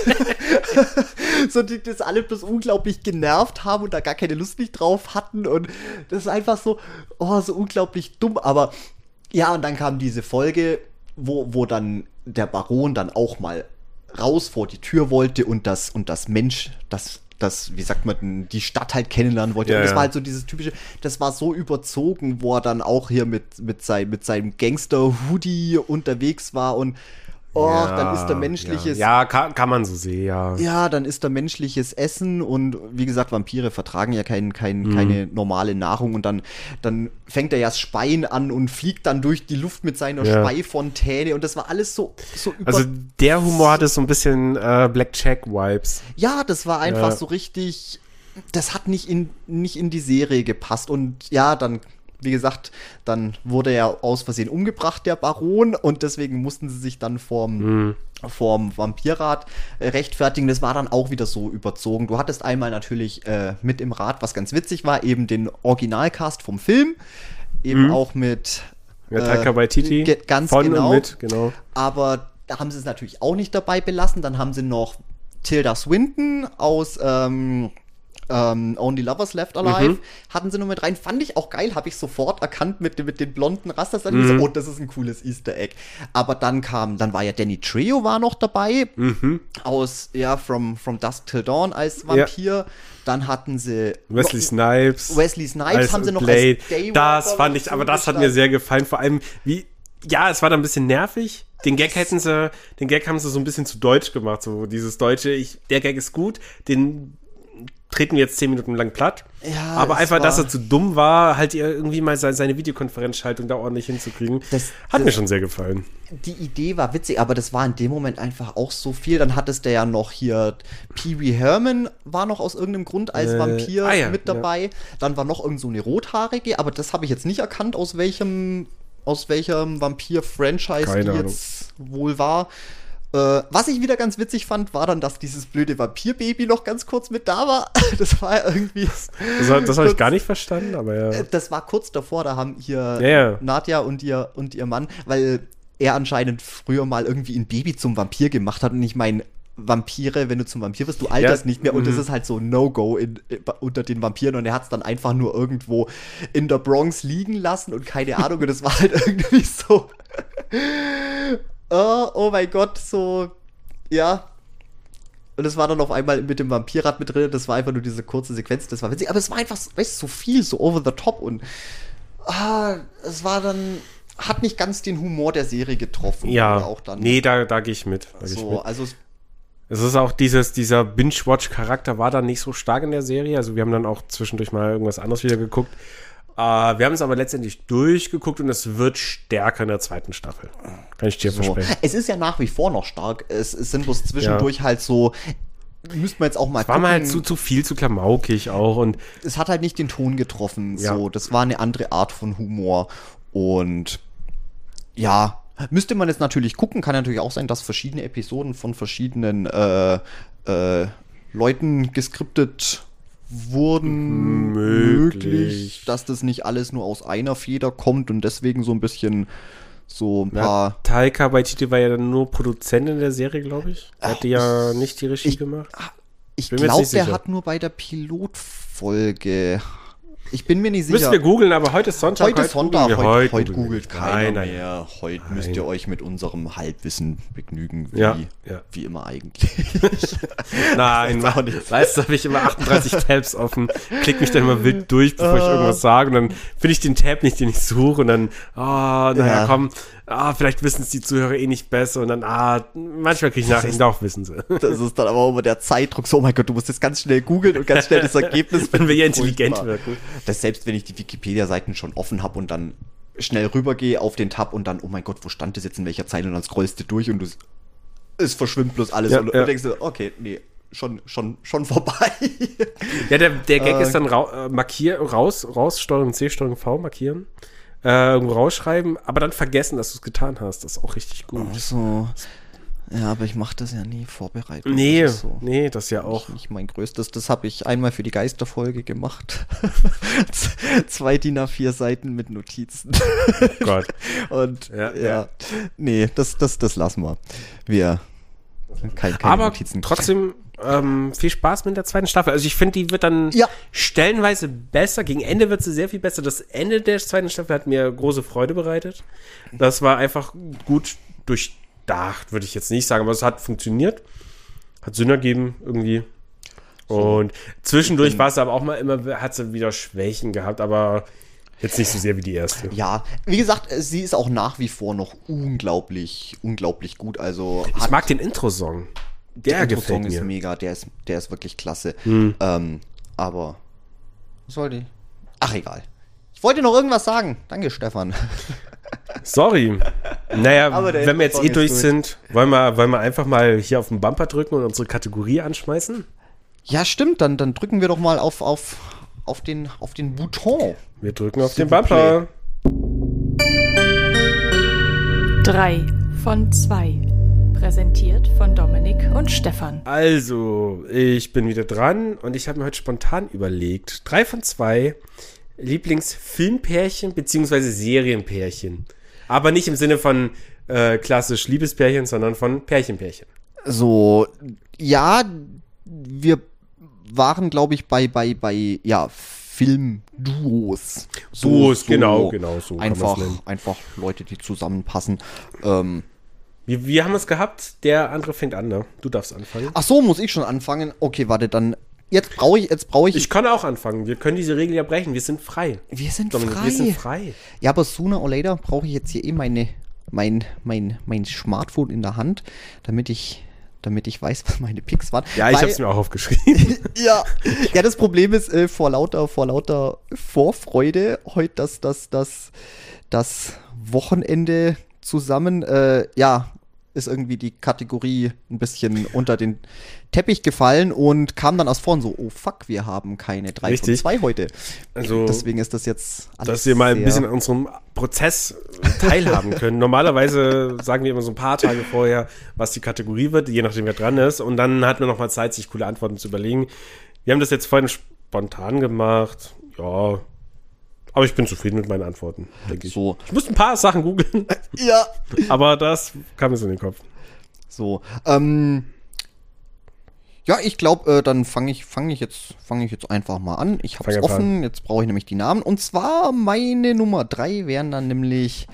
(laughs) (laughs) so, die das alle bloß unglaublich genervt haben und da gar keine Lust nicht drauf hatten. Und das ist einfach so, oh, so unglaublich dumm. Aber ja, und dann kam diese Folge, wo, wo dann der Baron dann auch mal raus vor die Tür wollte und das, und das Mensch, das, das, wie sagt man die Stadt halt kennenlernen wollte. Ja, und das war halt so dieses typische, das war so überzogen, wo er dann auch hier mit, mit, sein, mit seinem Gangster-Hoodie unterwegs war und oh, Ja, dann ist da menschliches Ja, ja kann, kann man so sehen, ja. ja, dann ist da menschliches Essen und wie gesagt, Vampire vertragen ja kein, kein, Mhm. keine normale Nahrung und dann, dann fängt er ja das Speien an und fliegt dann durch die Luft mit seiner Ja. Speifontäne und das war alles so, so über. Also der Humor hatte so ein bisschen äh, Black Jack-Vibes. ja, das war einfach so richtig, das hat nicht in, nicht in die Serie gepasst und ja, dann. Wie gesagt, dann wurde er aus Versehen umgebracht, der Baron, und deswegen mussten sie sich dann vorm, Mhm. vorm Vampirrat äh, rechtfertigen. Das war dann auch wieder so überzogen. Du hattest einmal natürlich äh, mit im Rat, was ganz witzig war, eben den Originalcast vom Film. Eben auch mit. Ja, Taika Waititi. ge- ganz von genau. und mit, genau. Aber da haben sie es natürlich auch nicht dabei belassen. Dann haben sie noch Tilda Swinton aus ähm, ähm, Only Lovers Left Alive. Mhm. Hatten sie nur mit rein. Fand ich auch geil. Habe ich sofort erkannt mit, mit den blonden Rastas. Dann Mhm. so, oh, das ist ein cooles Easter Egg. Aber dann kam, dann war ja Danny Trejo war noch dabei. Mhm. Aus, ja, From, From Dusk Till Dawn als Vampir. Dann hatten sie Wesley Snipes. Wesley Snipes haben sie noch Blade. als Daywalker Das fand ich, aber das hat mir sehr gefallen. Vor allem, wie, ja, es war dann ein bisschen nervig. Den Gag hätten sie, den Gag haben sie so ein bisschen zu deutsch gemacht. So dieses deutsche, ich, der Gag ist gut, den treten wir jetzt zehn Minuten lang platt. Ja, aber einfach, dass er zu dumm war, halt irgendwie mal seine, seine Videokonferenzschaltung da ordentlich hinzukriegen. Das- hat das- mir schon sehr gefallen. die Idee war witzig, aber das war in dem Moment einfach auch so viel. Dann hattest du ja noch hier Pee Wee Herman war noch aus irgendeinem Grund als Äh, Vampir ah ja, mit dabei. Dann war noch irgend so eine rothaarige, aber das habe ich jetzt nicht erkannt, aus welchem aus welchem Vampir-Franchise die jetzt wohl war. Äh, was ich wieder ganz witzig fand, war dann, dass dieses blöde Vampirbaby noch ganz kurz mit da war. (laughs) Das war ja irgendwie. Das, war- das habe ich gar nicht verstanden, aber ja. Äh, Das war kurz davor, da haben hier Ja, ja. Nadja und ihr, und ihr Mann, weil er anscheinend früher mal irgendwie ein Baby zum Vampir gemacht hat. Und ich meine, Vampire, wenn du zum Vampir wirst, du alterst nicht mehr. Und das mhm. ist halt so No-Go äh, unter den Vampiren. Und er hat es dann einfach nur irgendwo in der Bronx liegen lassen und keine Ahnung. Und das war halt (laughs) irgendwie so. Oh, oh mein Gott, so. Ja, und es war dann auf einmal mit dem Vampirrad mit drin. Das war einfach nur diese kurze Sequenz. Das war witzig. Aber es war einfach, weißt du, so viel, so over the top. Und ah, es war dann, hat nicht ganz den Humor der Serie getroffen. Ja, auch dann. nee, da, da gehe ich mit. Da geh ich so, mit. also es- Es ist auch dieses, dieser Binge-Watch-Charakter war dann nicht so stark in der Serie. Also wir haben dann auch zwischendurch mal irgendwas anderes wieder geguckt. Äh, wir haben es aber letztendlich durchgeguckt und es wird stärker in der zweiten Staffel. Kann ich dir so. versprechen. Es ist ja nach wie vor noch stark. Es, es sind bloß zwischendurch halt so. Müsste man jetzt auch mal War mal halt zu, zu viel, zu klamaukig auch. Und es hat halt nicht den Ton getroffen. Ja. So, das war eine andere Art von Humor. Und ja, müsste man jetzt natürlich gucken. Kann natürlich auch sein, dass verschiedene Episoden von verschiedenen äh, äh, Leuten geskriptet wurden. Möglich. dass das nicht alles nur aus einer Feder kommt und deswegen so ein bisschen so ein ja, paar. Taika Waititi war ja dann nur Produzent in der Serie, glaube ich. Er hatte ja nicht die Regie ich- gemacht. Ich mir jetzt glaube, der sicher. hat nur bei der Pilotfolge Ich bin mir nicht sicher. Müssen wir googeln, aber heute ist Sonntag. Heute ist Sonntag, heute, heute googeln googelt keiner Nein, mehr. Heute müsst ihr euch mit unserem Halbwissen begnügen, wie, Ja, ja. wie immer eigentlich. (laughs) Nein, auch nicht. Weißt du, habe ich immer 38 (laughs) Tabs offen, klick mich dann immer wild durch, bevor ich Ah. irgendwas sage und dann finde ich den Tab nicht, den ich suche und dann, ah, naja, Ja. komm, ah, vielleicht wissen es die Zuhörer eh nicht besser und dann, ah, manchmal kriege ich Nachrichten, doch wissen sie. (laughs) Das ist dann aber immer der Zeitdruck. So, oh mein Gott, du musst jetzt ganz schnell googeln und ganz schnell das (laughs) Ergebnis. Wenn wir ja intelligent wirken. Das selbst wenn ich die Wikipedia-Seiten schon offen habe und dann schnell rübergehe auf den Tab und dann, oh mein Gott, wo stand das jetzt in welcher Zeile und dann scrollst du durch und du, es verschwimmt bloß alles Ja, und ja. du denkst du, okay, nee, schon, schon, schon vorbei. Ja, der, der Gag Äh. ist dann rau äh, markier, raus, raus, Steuerung C, Steuerung V, markieren, äh, irgendwo rausschreiben, aber dann vergessen, dass du es getan hast. Das ist auch richtig gut. so. Ja, aber ich mache das ja nie vorbereitet. Nee, Das ist so. nee, das ja auch. Nicht, nicht mein größtes. Das habe ich einmal für die Geisterfolge gemacht. (laughs) Zwei DIN A4 Seiten mit Notizen. Gott. (laughs) Und Ja, ja, ja. nee, das, das, das lassen wir. Wir. Kein, keine Aber Notizen. trotzdem ähm, viel Spaß mit der zweiten Staffel. Also ich finde, die wird dann Ja. stellenweise besser. Gegen Ende wird sie sehr viel besser. Das Ende der zweiten Staffel hat mir große Freude bereitet. Das war einfach gut durchdacht, würde ich jetzt nicht sagen, aber es hat funktioniert. Hat Sinn ergeben irgendwie. Und zwischendurch war es aber auch mal immer, hat sie wieder Schwächen gehabt, aber jetzt nicht so sehr wie die erste. Ja, wie gesagt, sie ist auch nach wie vor noch unglaublich, unglaublich gut. Also Ich mag den Intro-Song. Der, Intro-Song gefällt ist mir. mega, der ist, der ist wirklich klasse. Hm. Ähm, aber was wollte ich? Ach egal. Ich wollte noch irgendwas sagen. Danke, Stefan. (laughs) Sorry. Naja, wenn wir jetzt eh durch ist sind, wollen wir, wollen wir einfach mal hier auf den Bumper drücken und unsere Kategorie anschmeißen? Ja, stimmt, dann, dann drücken wir doch mal auf, auf, auf, den, auf den Bouton. Wir drücken auf den Bumper. Drei von zwei. Präsentiert von Dominik und Stefan. Also, ich bin wieder dran und ich habe mir heute spontan überlegt, drei von zwei Lieblingsfilmpärchen beziehungsweise Serienpärchen. Aber nicht im Sinne von äh, klassisch Liebespärchen, sondern von Pärchenpärchen. So, ja, wir waren, glaube ich, bei, bei, bei, ja, Filmduos. So, Duos, genau, genau, so kann man's Einfach, nennen. einfach Leute, die zusammenpassen. Ähm, Wir, wir haben es gehabt, der andere fängt an, ne? Du darfst anfangen. ach so, muss ich schon anfangen? Okay, warte, dann, jetzt brauche ich, jetzt brauche ich, Ich kann auch anfangen. Wir können diese Regel ja brechen. Wir sind frei. wir sind Dominik, frei. wir sind frei. Ja, aber sooner or later brauche ich jetzt hier eh meine, mein, mein, mein Smartphone in der Hand, damit ich, damit ich weiß, (laughs) was meine Picks waren. Ja, ich habe es mir auch aufgeschrieben. (laughs) ja, ja, das Problem ist äh, vor lauter, vor lauter Vorfreude heute, dass das, das, das Wochenende zusammen, äh, ja, ist irgendwie die Kategorie ein bisschen unter den Teppich gefallen und kam dann aus vorn so, oh fuck, wir haben keine 3 von Richtig. 2 heute. Also, Deswegen ist das jetzt alles dass wir mal ein bisschen an unserem Prozess teilhaben können. (laughs) Normalerweise sagen wir immer so ein paar Tage vorher, was die Kategorie wird, je nachdem wer dran ist. Und dann hat man noch mal Zeit, sich coole Antworten zu überlegen. Wir haben das jetzt vorhin spontan gemacht. Ja. Aber ich bin zufrieden mit meinen Antworten, denke ich. So. Ich musste ein paar Sachen googeln, (laughs) Ja. aber das kam mir so in den Kopf. So, ähm, ja, ich glaube, äh, dann fange ich, fange ich jetzt, fange ich jetzt einfach mal an. Ich habe Fang es offen. Jetzt brauche ich nämlich die Namen. Und zwar meine Nummer drei wären dann nämlich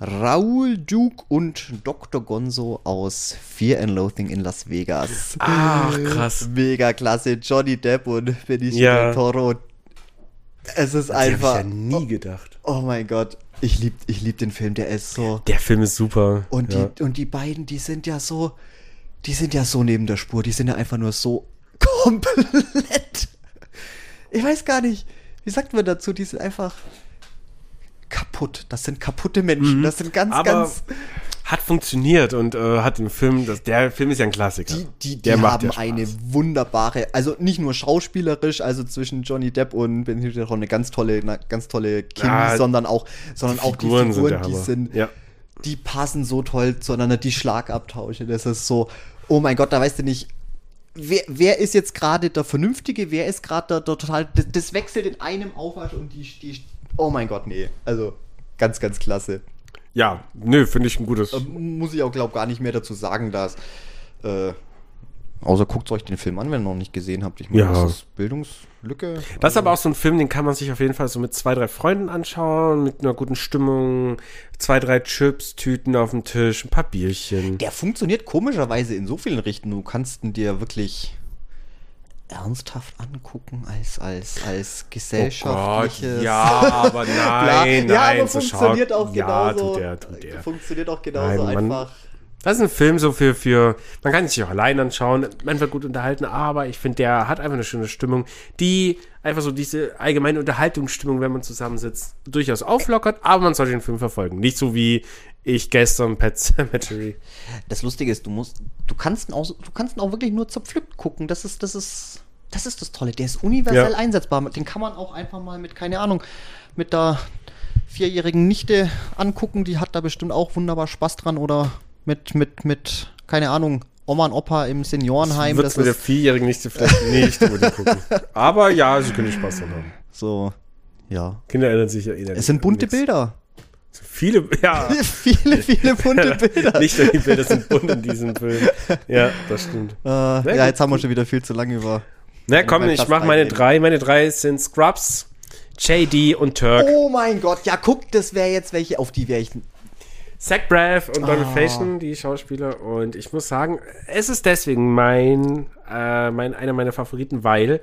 Raoul Duke und Dr. Gonzo aus Fear and Loathing in Las Vegas. Ach, krass. Mega klasse, Johnny Depp und Benicio Ja. Toro. Es ist Das habe ich einfach. ja nie gedacht. Oh mein Gott, ich lieb, ich lieb den Film. Der ist so. Der Film ist super. Und, ja. die, und die beiden, die sind ja so, die sind ja so neben der Spur, die sind ja einfach nur so (laughs) komplett. Ich weiß gar nicht, wie sagt man dazu, die sind einfach kaputt. Das sind kaputte Menschen. Das sind ganz, Mhm. Aber ganz. Hat funktioniert und äh, hat den Film, das, der Film ist ja ein Klassiker. Die, die, die der haben eine wunderbare, also nicht nur schauspielerisch, also zwischen Johnny Depp und Benicio del Toro eine ganz tolle, eine ganz tolle Chemie, Ja, sondern auch, sondern auch die Figuren, sind die sind, Ja. die passen so toll zueinander, die Schlagabtausche, das ist so, oh mein Gott, da weißt du nicht, wer, wer ist jetzt gerade der Vernünftige, wer ist gerade der, der total, das, das wechselt in einem Aufwasch und die, die, oh mein Gott, nee, also ganz, ganz klasse. Ja, nö, finde ich ein gutes. Ähm, Muss ich auch, glaube gar nicht mehr dazu sagen, dass, äh, Außer guckt euch den Film an, wenn ihr noch nicht gesehen habt. Ich meine, Ja. das ist Bildungslücke. Das ist aber auch so ein Film, den kann man sich auf jeden Fall so mit zwei, drei Freunden anschauen, mit einer guten Stimmung, zwei, drei Chips, Tüten auf dem Tisch, ein paar Bierchen. Der funktioniert komischerweise in so vielen Richtungen. Du kannst ihn dir wirklich ernsthaft angucken als, als, als gesellschaftliches. Oh ja, (laughs) aber nein, ja, nein, aber so funktioniert schau- auch Ja, genauso. tut er, tut er. Funktioniert auch genauso Nein, man- einfach. Das ist ein Film so für, für, man kann sich auch allein anschauen, man wird gut unterhalten, aber ich finde, der hat einfach eine schöne Stimmung, die einfach so diese allgemeine Unterhaltungsstimmung, wenn man zusammensitzt, durchaus auflockert, aber man sollte den Film verfolgen. Nicht so wie ich gestern Pet (laughs) Cemetery. Das Lustige ist, du musst, du kannst ihn auch, du kannst ihn auch wirklich nur zerpflückt gucken. Das ist, das ist, das ist das Tolle. Der ist universell Ja. einsetzbar. Den kann man auch einfach mal mit, keine Ahnung, mit der vierjährigen Nichte angucken. Die hat da bestimmt auch wunderbar Spaß dran. Oder mit, mit, mit, keine Ahnung, Oma und Opa im Seniorenheim. Wird Das mit der Vierjährigen nicht vielleicht (laughs) nicht unbedingt gucken. Aber ja, sie können Spaß dran haben. so, ja. Kinder erinnern sich ja eh Es sind bunte nichts. Bilder. Viele, (laughs) ja. (laughs) viele, viele bunte Bilder. nicht nur die Bilder sind bunt in diesem Film. Ja, das stimmt. Äh, ja, gut, jetzt haben wir schon wieder viel zu lange über. Na komm, ich mach meine drei drei. Meine drei sind Scrubs, JD und Turk. Oh mein Gott, ja, guck, das wäre jetzt welche, auf die wäre ich. Zach Braff und Donald Ah. Faison, die Schauspieler. Und ich muss sagen, es ist deswegen mein, äh, mein einer meiner Favoriten, weil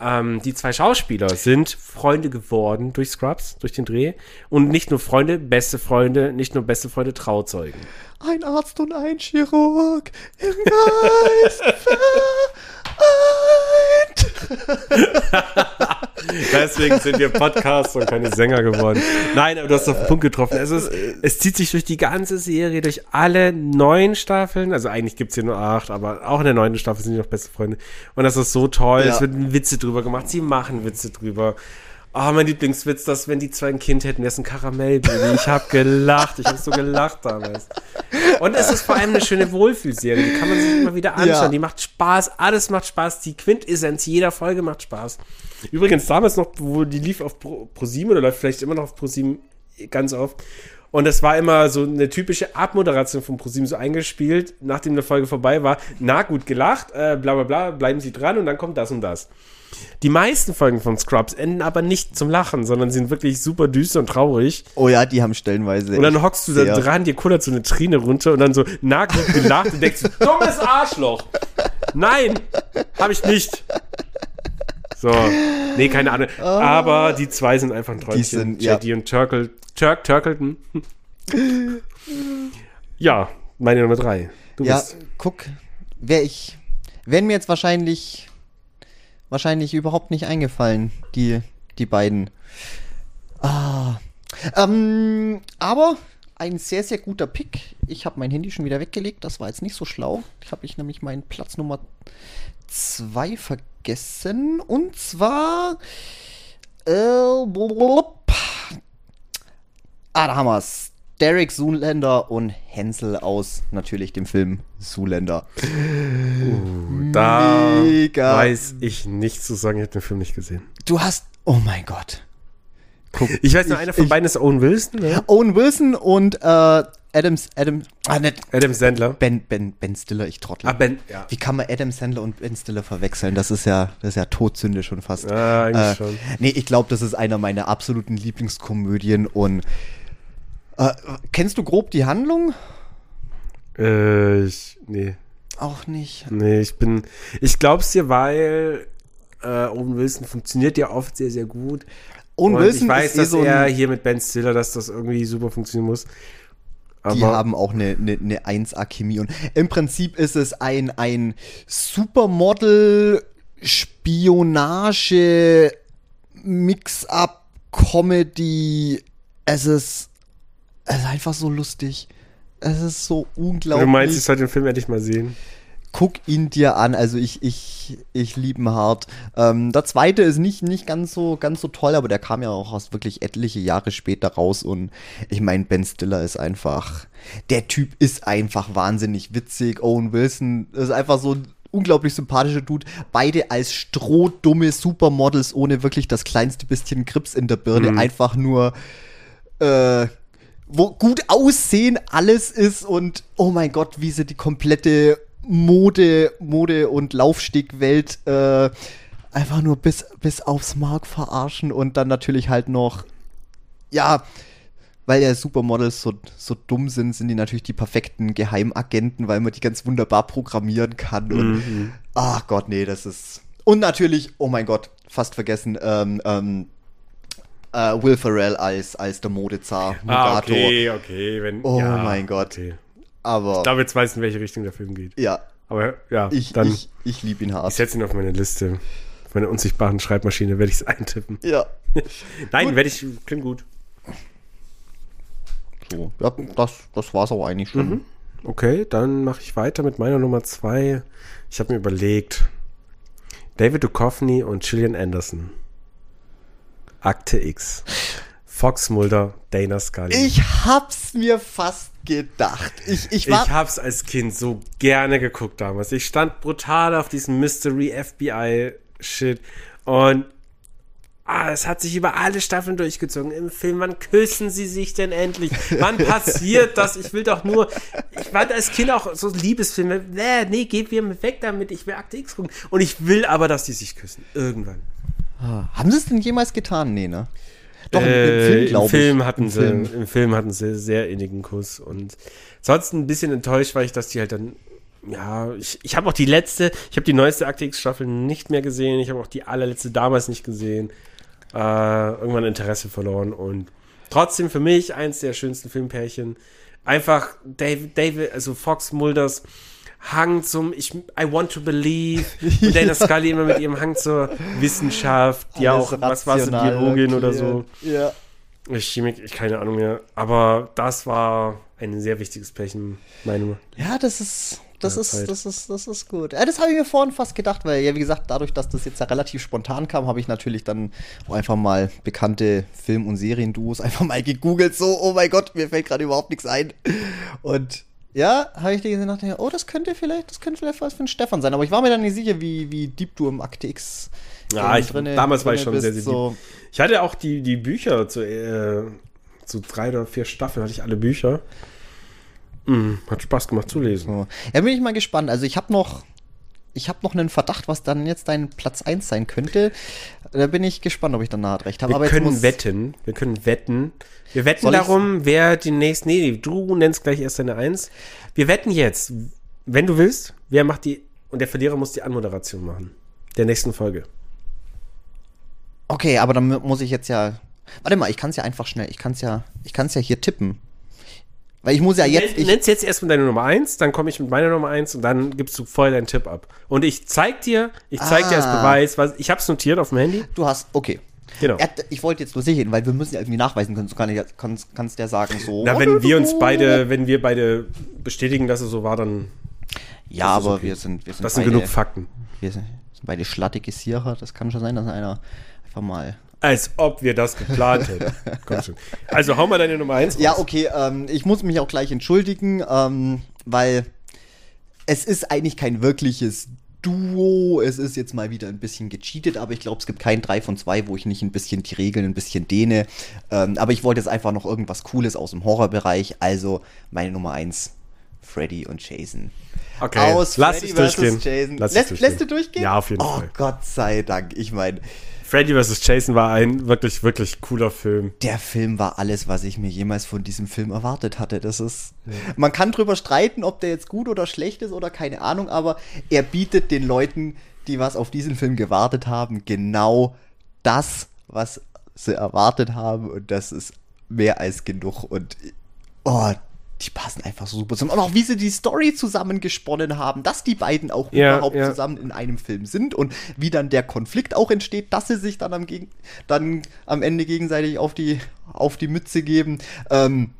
ähm, die zwei Schauspieler sind Freunde geworden durch Scrubs, durch den Dreh. Und nicht nur Freunde, beste Freunde, nicht nur beste Freunde, Trauzeugen. Ein Arzt und ein Chirurg im Geist (laughs) (laughs) Deswegen sind wir Podcaster und keine Sänger geworden. Nein, aber du hast auf den Punkt getroffen. Es, ist, es zieht sich durch die ganze Serie, durch alle neun Staffeln. Also eigentlich gibt es hier nur acht, aber auch in der neunten Staffel sind die noch beste Freunde. Und das ist so toll. Ja. Es werden Witze drüber gemacht. Sie machen Witze drüber. Oh, mein Lieblingswitz, dass wenn die zwei ein Kind hätten, wäre es ein Karamellbaby. Ich habe gelacht. Ich habe so gelacht damals. Und es ist vor allem eine schöne Wohlfühlserie. Die kann man sich immer wieder anschauen. Ja. Die macht Spaß. Alles macht Spaß. Die Quintessenz jeder Folge macht Spaß. Übrigens damals noch, wo die lief auf Pro, ProSieben oder läuft vielleicht immer noch auf ProSieben ganz oft. Und das war immer so eine typische Abmoderation von ProSieben so eingespielt, nachdem eine Folge vorbei war. Na, gut gelacht, äh, bla bla bla, bleiben Sie dran und dann kommt das und das. Die meisten Folgen von Scrubs enden aber nicht zum Lachen, sondern sind wirklich super düster und traurig. Oh ja, die haben stellenweise. Und dann hockst du da sehr- dran, dir kullert so eine Träne runter und dann so, na gut gelacht und denkst, (laughs) dummes Arschloch. Nein, habe ich nicht. So, nee, keine Ahnung. Aber die zwei sind einfach ein Träumchen. sind- ja. JD und Turkle, Turk, Turkleton. (laughs) ja, meine Nummer drei. Du Ja, bist. guck, wäre ich. Wären mir jetzt wahrscheinlich. Wahrscheinlich überhaupt nicht eingefallen, die, die beiden. Ah. Ähm, aber ein sehr, sehr guter Pick. Ich habe mein Handy schon wieder weggelegt. Das war jetzt nicht so schlau. Ich habe ich nämlich meinen Platz Nummer zwei vergessen. Und zwar. Äh, blub. ah, da haben wir's. Derek Zoolander und Hänsel aus natürlich dem Film Zoolander. Da Mega. weiß ich nichts zu sagen. Ich habe den Film nicht gesehen. Du hast. Oh mein Gott. Guck. Ich weiß nur, einer von ich- beiden ist Owen Wilson, ne? Owen Wilson und äh, Adams. Adam. Ah, nicht. Adam Sandler. Ben, ben, ben Stiller, ich trottel. Ah, Ben, ja. Wie kann man Adam Sandler und Ben Stiller verwechseln? Das ist ja, das ist ja Todsünde schon fast. Ah, eigentlich Äh, schon. Nee, ich glaube, das ist einer meiner absoluten Lieblingskomödien und äh, kennst du grob die Handlung? Äh, ich, nee. Auch nicht. Nee, ich bin. Ich glaub's dir, weil äh, Owen Wilson funktioniert ja oft sehr, sehr gut. Owen Und Wilson ich weiß, ist eh dass so er hier mit Ben Stiller, dass das irgendwie super funktionieren muss. Aber Die haben auch eine, eine, eine 1A-Chemie. Und im Prinzip ist es ein, ein Supermodel, Spionage, Mix-up, Comedy. Es ist, es ist einfach so lustig. Es ist so unglaublich. du meinst, ich sollte den Film endlich mal sehen. guck ihn dir an. Also ich, ich, ich liebe ihn hart. Ähm, der zweite ist nicht, nicht ganz so, ganz so toll, aber der kam ja auch erst wirklich etliche Jahre später raus und ich meine, Ben Stiller ist einfach, der Typ ist einfach wahnsinnig witzig. Owen Wilson ist einfach so ein unglaublich sympathischer Dude. Beide als strohdumme Supermodels ohne wirklich das kleinste bisschen Grips in der Birne. Einfach nur, äh, wo gut aussehen alles ist und oh mein Gott, wie sie die komplette Mode, Mode und Laufstegwelt äh, einfach nur bis, bis aufs Mark verarschen und dann natürlich halt noch, ja, weil ja Supermodels so, so dumm sind, sind die natürlich die perfekten Geheimagenten, weil man die ganz wunderbar programmieren kann. Und Mhm. ach Gott, nee, das ist. Und natürlich, oh mein Gott, fast vergessen, ähm, ähm, äh, Will Ferrell als, als der Modezar, Ah, okay, okay. Wenn, Oh ja, mein Gott. Okay. Aber Ich glaube, jetzt weiß ich, in welche Richtung der Film geht. ja, Aber ja, ich, dann. ich, ich liebe ihn ich hart. setze ihn auf meine Liste. Auf meine unsichtbaren Schreibmaschine werde ich es (laughs) eintippen. Ja. (laughs) Nein, werde ich. Klingt gut. So, ja, das, das war's auch eigentlich schon. Mhm. Okay, dann mache ich weiter mit meiner Nummer zwei. Ich habe mir überlegt: David Duchovny und Gillian Anderson. Akte X. Fox Mulder, Dana Scully. Ich hab's mir fast gedacht. Ich, ich war. Ich hab's als Kind so gerne geguckt damals. Ich stand brutal auf diesem Mystery FBI Shit und ah, es hat sich über alle Staffeln durchgezogen im Film. Wann küssen sie sich denn endlich? Wann (laughs) passiert das? Ich will doch nur. Ich fand als Kind auch so Liebesfilme. Nee, nee, geht wir weg damit. Ich will Akte X gucken. Und ich will aber, dass die sich küssen. Irgendwann. Haben sie es denn jemals getan? Nee, ne? Doch, im, Äh, im Film, glaube ich. Film hatten Im sie, Film. im Film hatten sie sehr innigen Kuss und sonst ein bisschen enttäuscht war ich, dass die halt dann, ja, ich, ich habe auch die letzte, ich habe die neueste Akte X Staffel nicht mehr gesehen, ich habe auch die allerletzte damals nicht gesehen, äh, irgendwann Interesse verloren und trotzdem für mich eins der schönsten Filmpärchen. Einfach David, David, also Fox Mulders Hang zum ich, I want to believe und Dana (laughs) Scully immer mit ihrem Hang zur Wissenschaft, die ja auch, Alles was war rational Biologin oder so. Ja. Chemik, ich keine Ahnung mehr. Aber das war ein sehr wichtiges Pärchen, meine Ja, das ist, das Ja, ist, Zeit. das ist, das ist gut. Ja, das habe ich mir vorhin fast gedacht, weil ja, wie gesagt, dadurch, dass das jetzt ja relativ spontan kam, habe ich natürlich dann auch einfach mal bekannte Film- und Serienduos (laughs) einfach mal gegoogelt. So, oh mein Gott, mir fällt gerade überhaupt nichts ein. Und ja, habe ich dir gesehen und dachte, oh, das könnte vielleicht, das könnte vielleicht was für ein Stefan sein. Aber ich war mir dann nicht sicher, wie, wie deep du im Akte X Ja, ich, damals war ich schon bist. sehr, sehr so. Ich hatte auch die, die Bücher zu, äh, zu drei oder vier Staffeln, hatte ich alle Bücher. Mm, hat Spaß gemacht zu lesen. So. Ja, bin ich mal gespannt. Also ich habe noch, ich habe noch einen Verdacht, was dann jetzt dein Platz 1 sein könnte. Da bin ich gespannt, ob ich dann nahe recht habe. Wir Aber können wetten. Wir können wetten. Wir wetten Soll ich's- darum, wer die nächste. Nee, du nennst gleich erst deine Eins. Wir wetten jetzt, wenn du willst, wer macht die. Und der Verlierer muss die Anmoderation machen. Der nächsten Folge. Okay, aber dann muss ich jetzt ja. Warte mal, ich kann es ja einfach schnell. Ich kann es ja, ich kann es ja hier tippen. Weil ich muss ja jetzt. du Ich, nennst jetzt erstmal deine Nummer 1, dann komme ich mit meiner Nummer 1 und dann gibst du voll deinen Tipp ab. Und ich zeig dir, ich zeig dir als Ah. Beweis, was ich hab's notiert auf dem Handy. du hast. Okay. Genau. Er, ich wollte jetzt nur sicher gehen, weil wir müssen ja irgendwie nachweisen können. So kann ich, kannst, kannst der sagen so. Na, wenn wir uns beide, wenn wir beide bestätigen, dass es so war, dann Ja, aber okay. wir sind, wir sind das sind beide, genug Fakten. Wir sind, sind beide schlattige Sierer. Das kann schon sein, dass einer einfach mal Als ob wir das geplant hätten. (laughs) Komm schon. Also hau mal deine Nummer 1 Ja, okay, ähm, ich muss mich auch gleich entschuldigen, ähm, weil es ist eigentlich kein wirkliches Duo. Es ist jetzt mal wieder ein bisschen gecheatet, aber ich glaube, es gibt kein 3 von 2, wo ich nicht ein bisschen die Regeln ein bisschen dehne. Ähm, aber ich wollte jetzt einfach noch irgendwas Cooles aus dem Horrorbereich. Also meine Nummer 1, Freddy und Jason. Okay, Aus lass Freddy es durchgehen. Jason. Lass es Lässt, durchgehen. lässt du durchgehen? Ja, auf jeden oh, Fall. Gott sei Dank. Ich meine, Freddy vs. Jason war ein wirklich, wirklich cooler Film. der Film war alles, was ich mir jemals von diesem Film erwartet hatte. Das ist. Man kann drüber streiten, ob der jetzt gut oder schlecht ist oder keine Ahnung, aber er bietet den Leuten, die was auf diesen Film gewartet haben, genau das, was sie erwartet haben. Und das ist mehr als genug. Und oh, die passen einfach so super zusammen. Und auch wie sie die Story zusammengesponnen haben, dass die beiden auch Ja, überhaupt ja. zusammen in einem Film sind und wie dann der Konflikt auch entsteht, dass sie sich dann am, Gegen dann am Ende gegenseitig auf die, auf die Mütze geben. Ähm,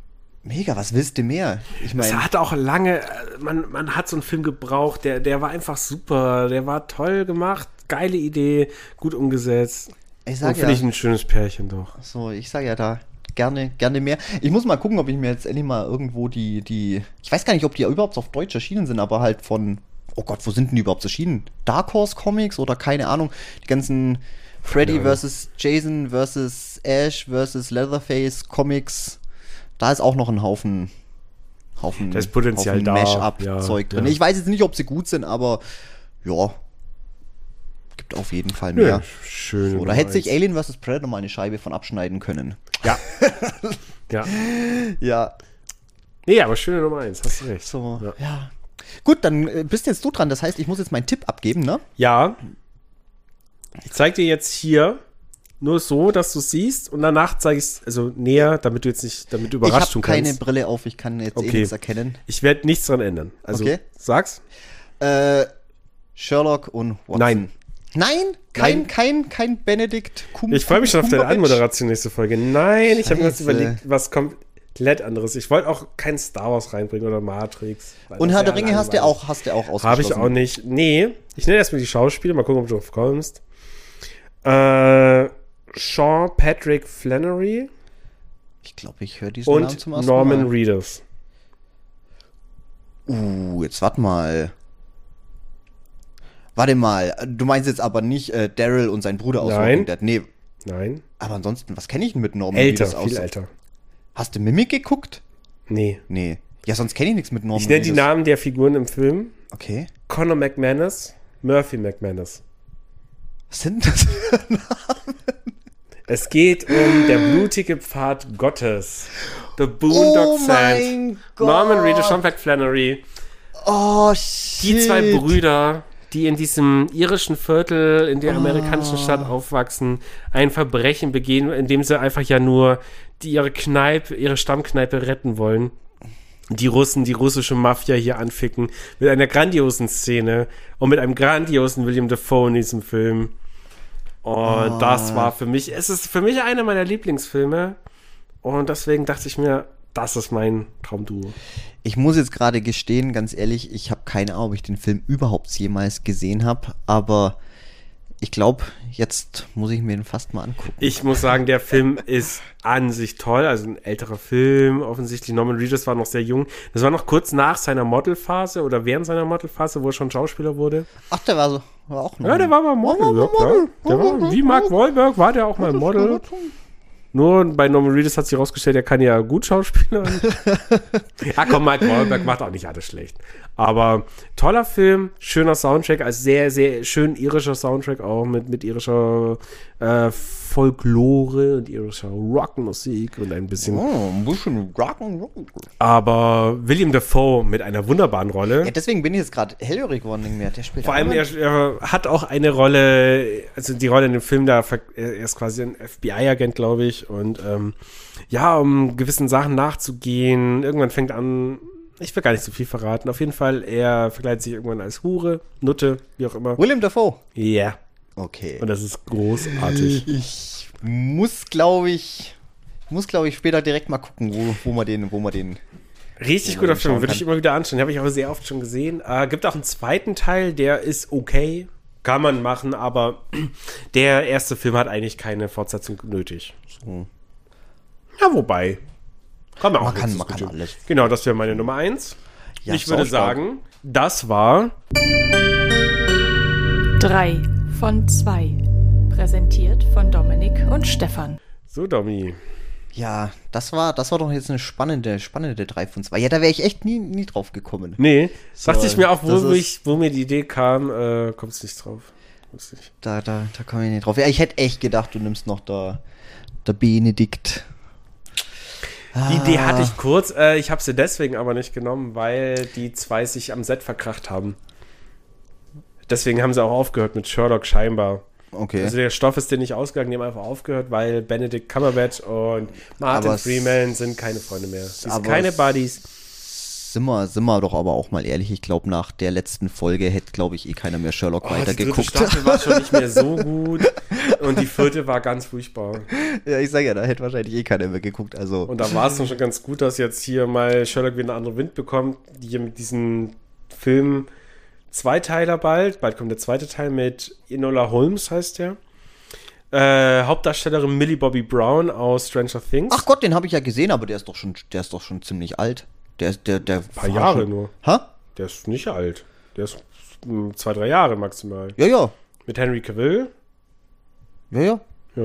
mega, was willst du mehr? Ich Es meine, hat auch lange, äh, man, man hat so einen Film gebraucht, der, der war einfach super, der war toll gemacht, geile Idee, gut umgesetzt. ich Und sag finde ja, ich ein schönes Pärchen doch. so, ich sag ja da gerne, gerne mehr. Ich muss mal gucken, ob ich mir jetzt endlich mal irgendwo die, die, ich weiß gar nicht, ob die überhaupt auf Deutsch erschienen sind, aber halt von, oh Gott, wo sind denn die überhaupt erschienen? Dark Horse Comics oder keine Ahnung, die ganzen Freddy Ahnung. vs. Jason vs. Ash vs. Leatherface Comics. Da ist auch noch ein Haufen, Haufen, Da ist Potenzial Haufen da, Mash-up-Zeug ja, drin. ja. Ich weiß jetzt nicht, ob sie gut sind, aber ja, gibt auf jeden Fall mehr. schön. So, da hätte sich Alien vs. Predator mal eine Scheibe von abschneiden können. Ja. ja. (laughs) Ja, Nee, aber schöne Nummer eins, hast du recht. so, Ja. ja. Gut, dann äh, bist jetzt du dran. Das heißt, ich muss jetzt meinen Tipp abgeben, ne? Ja. Ich zeig dir jetzt hier nur so, dass du siehst und danach zeige ich es also näher, damit du jetzt nicht, damit du Ich überrascht habe tun keine kannst. Brille auf, ich kann jetzt eh Okay. nichts erkennen. Ich werde nichts dran ändern. Also Okay. sag's. Äh, Sherlock und Watson. Nein. Nein? Kein, Nein. kein, kein Benedikt Cum Ich freue mich schon auf deine? Anmoderation nächste Folge. Nein, ich habe mir Scheiße. überlegt, was komplett anderes. Ich wollte auch kein Star Wars reinbringen oder Matrix. Und Herr der Ringe hast du auch, hast du auch ausgeschlossen. Habe ich auch nicht. Nee, ich nenne erstmal die Schauspieler, mal gucken, ob du drauf kommst. Äh, Sean Patrick Flannery Ich glaube, ich höre diesen Namen und zum ersten Norman Mal. Reedus. Uh, jetzt warte mal. Warte mal, du meinst jetzt aber nicht äh, Daryl und sein Bruder aus Nein. Walking Dead. Nee, Nein, aber ansonsten, was kenne ich denn mit Norman älter, viel älter. Hast du Mimik geguckt? Nee. Nee. Ja, sonst kenne ich nichts mit Norman Ich nenne die. Namen der Figuren im Film. Okay. Conor McManus, Murphy McManus. Was sind das? Es geht um der blutige Pfad Gottes. The Boondock Oh Gott. Norman Reedus, Sean Flannery. Oh, shit. Die zwei Brüder, die in diesem irischen Viertel in der amerikanischen Ah. Stadt aufwachsen, ein Verbrechen begehen, indem sie einfach ja nur die, ihre Kneipe, ihre Stammkneipe retten wollen. Die Russen, die russische Mafia hier anficken, mit einer grandiosen Szene und mit einem grandiosen William Dafoe in diesem Film. Und Ah. das war für mich, es ist für mich einer meiner Lieblingsfilme. Und deswegen dachte ich mir, das ist mein Traumduo. Ich muss jetzt gerade gestehen, ganz ehrlich, ich habe keine Ahnung, ob ich den Film überhaupt jemals gesehen habe, aber ich glaube, jetzt muss ich mir den fast mal angucken. Ich muss sagen, der Film ist an sich toll. Also ein älterer Film, offensichtlich. Norman Reedus war noch sehr jung. Das war noch kurz nach seiner Modelphase oder während seiner Modelphase, wo er schon Schauspieler wurde. Ach, der war so, war auch noch. Ja, der war mal Model. Ja, klar. Der war, wie Mark Wahlberg war der auch mal Model. Nur bei Norman Reedus hat sich herausgestellt, er kann ja gut schauspielern. (laughs) ja, komm, Mark Wahlberg macht auch nicht alles schlecht. Aber toller Film, schöner Soundtrack, also sehr, sehr schön irischer Soundtrack auch mit, mit irischer äh, Folklore und irischer Rockmusik und ein bisschen. Oh, ein bisschen Rock'n'Roll. Aber William Dafoe mit einer wunderbaren Rolle. Ja, deswegen bin ich jetzt gerade hellhörig geworden, mir. Der spielt Vor allem, er, er hat auch eine Rolle, also die Rolle in dem Film, da er ist quasi ein FBI-Agent, glaube ich, und ähm, ja, um gewissen Sachen nachzugehen. Irgendwann fängt an, ich will gar nicht so viel verraten. Auf jeden Fall, er verkleidet sich irgendwann als Hure, Nutte, wie auch immer. William Dafoe. Ja, Okay. und das ist großartig. Ich muss, glaube ich, muss, glaube ich, später direkt mal gucken, wo, wo man den, wo man den. Richtig guter Film, würde ich immer wieder anschauen. Habe ich auch sehr oft schon gesehen. Äh, gibt auch einen zweiten Teil, der ist okay. Kann man machen, aber (clears throat) der erste Film hat eigentlich keine Fortsetzung nötig. So. Ja, wobei. Kann man auch Man kann- man kann alles. Genau, das wäre meine Nummer eins. Ja, ich würde sagen, das war Drei von zwei. Präsentiert von Dominik und Stefan. so, Domi. Ja, das war, das war doch jetzt eine spannende, spannende 3 von 2. Ja, da wäre ich echt nie, nie drauf gekommen. Nee, So, dachte ich mir auch, wo, ich, wo mir die Idee kam, äh, kommst nicht drauf. Kommst nicht. Da, da, da komme ich nicht drauf. Ja, ich hätte echt gedacht, du nimmst noch da, der Benedikt. Die Idee Ah. hatte ich kurz, äh, ich habe sie deswegen aber nicht genommen, weil die zwei sich am Set verkracht haben. Deswegen haben sie auch aufgehört mit Sherlock scheinbar. Okay. Also der Stoff ist dir nicht ausgegangen, die haben einfach aufgehört, weil Benedict Cumberbatch und Martin Aber Freeman sind keine Freunde mehr. Sie sind keine es- Buddies. sind wir, sind wir doch aber auch mal ehrlich. Ich glaube, nach der letzten Folge hätte, glaube ich, eh keiner mehr Sherlock Oh, die weitergeguckt. Staffel war schon nicht mehr so (laughs) gut und die vierte war ganz furchtbar. ja, ich sage ja, da hätte wahrscheinlich eh keiner mehr geguckt. Also, Und da war es schon ganz gut, dass jetzt hier mal Sherlock wieder einen anderen Wind bekommt, die hier mit diesem Film Zweiteiler bald, bald kommt der zweite Teil mit Enola Holmes, heißt der. Äh, Hauptdarstellerin Millie Bobby Brown aus Stranger Things. ach Gott, den habe ich ja gesehen, aber der ist doch schon, der ist doch schon ziemlich alt. Der ist, der, der. Ein paar Jahre nur. Hä? Der ist nicht alt. Der ist mm, zwei, drei Jahre maximal. Ja, ja. Mit Henry Cavill. Ja, ja. Ja.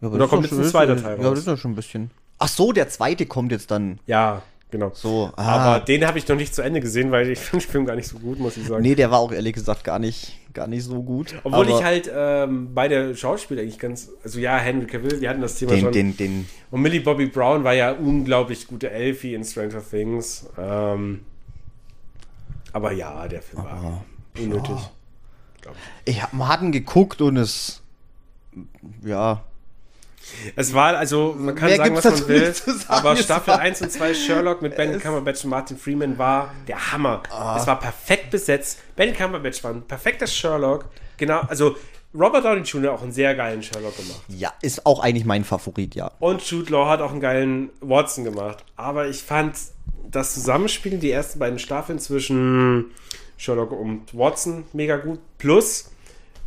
ja Und da kommt jetzt ein schon- zweiter Teil Ja, raus. das ist ja schon ein bisschen. Ach so, der zweite kommt jetzt dann. Ja, genau. So, ah. Aber den habe ich noch nicht zu Ende gesehen, weil ich (laughs) finde den Film gar nicht so gut, muss ich sagen. Nee, der war auch ehrlich gesagt gar nicht, gar nicht so gut. Obwohl aber ich halt ähm, beide Schauspieler eigentlich ganz, also ja, Henry Cavill, wir hatten das Thema den, schon. den, den, Und Millie Bobby Brown war ja unglaublich gute Elfie in Stranger Things. Ähm, aber ja, der Film war unnötig. glaub ich. ich hab, man hat ihn geguckt und es, ja, Es war, also, man kann Mehr sagen, was man will, sagen. aber Staffel war- 1 und 2 Sherlock mit Ben (laughs) Cumberbatch und Martin Freeman war der Hammer. Ah. Es war perfekt besetzt. Ben Cumberbatch war ein perfekter Sherlock. Genau, also Robert Downey Jr. auch einen sehr geilen Sherlock gemacht. ja, ist auch eigentlich mein Favorit, ja. Und Jude Law hat auch einen geilen Watson gemacht. Aber ich fand das Zusammenspiel, die ersten beiden Staffeln zwischen Sherlock und Watson mega gut. Plus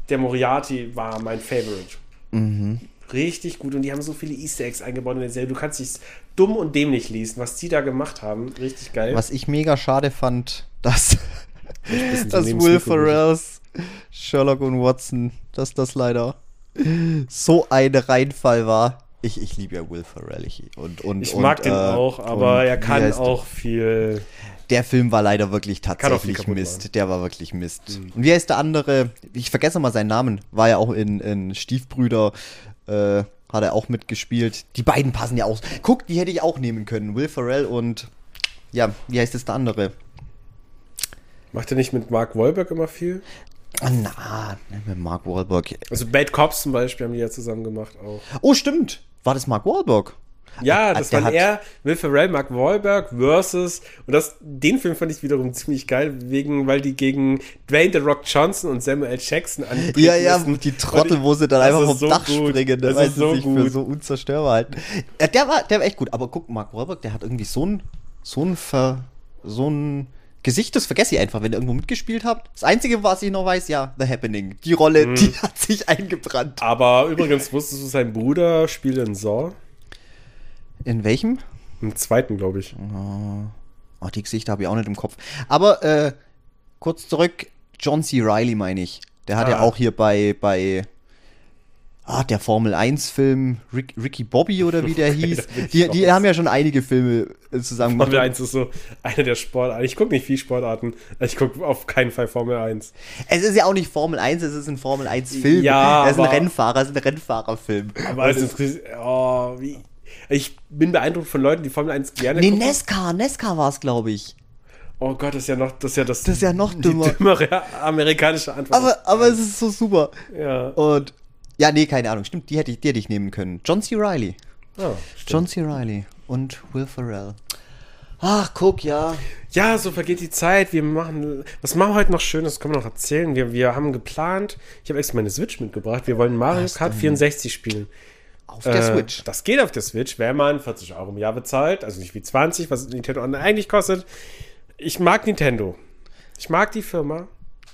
der Moriarty war mein Favorite. Richtig gut. Und die haben so viele Easter Eggs eingebaut in der Serie. Du kannst dich dumm und dämlich lesen, was die da gemacht haben. Richtig geil. Was ich mega schade fand, dass, (laughs) dass Will Ferrells Sherlock und Watson, dass das leider so ein Reinfall war. Ich, ich liebe ja Will Ferrell. Ich, und, und, Ich und, mag den äh, auch, aber und er kann auch viel. Der Film war leider wirklich tatsächlich Mist. machen. Der war wirklich Mist. Und wie heißt der andere? Ich vergesse mal seinen Namen. War ja auch in, in Stiefbrüder. Äh, hat er auch mitgespielt. Die beiden passen ja auch. Guck, die hätte ich auch nehmen können. Will Ferrell und. Ja, wie heißt es der andere? Macht er nicht mit Mark Wahlberg immer viel? Ah, na, mit Mark Wahlberg. Also Bad Cops zum Beispiel haben die ja zusammen gemacht auch. Oh, stimmt. War das Mark Wahlberg? Ja, das hat- er, Will Ferrell, Mark Wahlberg versus und das, den Film fand ich wiederum ziemlich geil, wegen, weil die gegen Dwayne The Rock Johnson und Samuel L. Jackson antreten Ja, ja, müssen. die Trottel, wo sie dann einfach vom so Dach gut. springen, Das weil ist sie so sich für gut. so unzerstörbar halten. Ja, der war, der war echt gut. Aber guck, Mark Wahlberg, der hat irgendwie so ein, so ein, Ver, so ein Gesicht, das vergesse ich einfach, wenn ihr irgendwo mitgespielt habt. Das Einzige, was ich noch weiß, ja, The Happening. Die Rolle, Mhm. die hat sich eingebrannt. Aber übrigens wusstest du, sein Bruder spielt in Saw? In welchem? Im zweiten, glaube ich. Oh, die Gesichter habe ich auch nicht im Kopf. Aber, äh, kurz zurück, John C. Reilly meine ich. Der hat ja Ah. auch hier bei, bei, ah, der Formel 1-Film Rick, Ricky Bobby oder wie der (laughs) hieß. Die, die haben ja schon einige Filme äh, zusammen gemacht. Formel 1 ist so eine der Sportarten. Ich gucke nicht viel Sportarten. Ich gucke auf keinen Fall Formel 1. Es ist ja auch nicht Formel 1, es ist ein Formel 1-Film. Ja, Er ist ein Interessiert, es ist ein Rennfahrerfilm. Aber es ist, oh, wie, ich bin beeindruckt von Leuten, die Formel 1 gerne Nee, gucken. Nesca, Nesca war es, glaube ich. Oh Gott, das ist ja noch, das ist ja das, Das ist ja noch die dümmer. dümmere amerikanische Antwort. Aber, aber es ist so super. ja. Und, ja, nee, keine Ahnung, stimmt, die hätte ich, die hätte ich nehmen können. John C. Reilly. Ah, John C. Reilly und Will Ferrell. Ach, guck, ja. Ja, so vergeht die Zeit. Wir machen, was machen wir heute noch Schönes? Das können wir noch erzählen. Wir, wir haben geplant, ich habe extra meine Switch mitgebracht. Wir wollen Mario Kart denn? 64 spielen. Auf der Äh, Switch. Das geht auf der Switch, wenn man 40 Euro im Jahr bezahlt. Also nicht wie 20, was Nintendo eigentlich kostet. Ich mag Nintendo. Ich mag die Firma.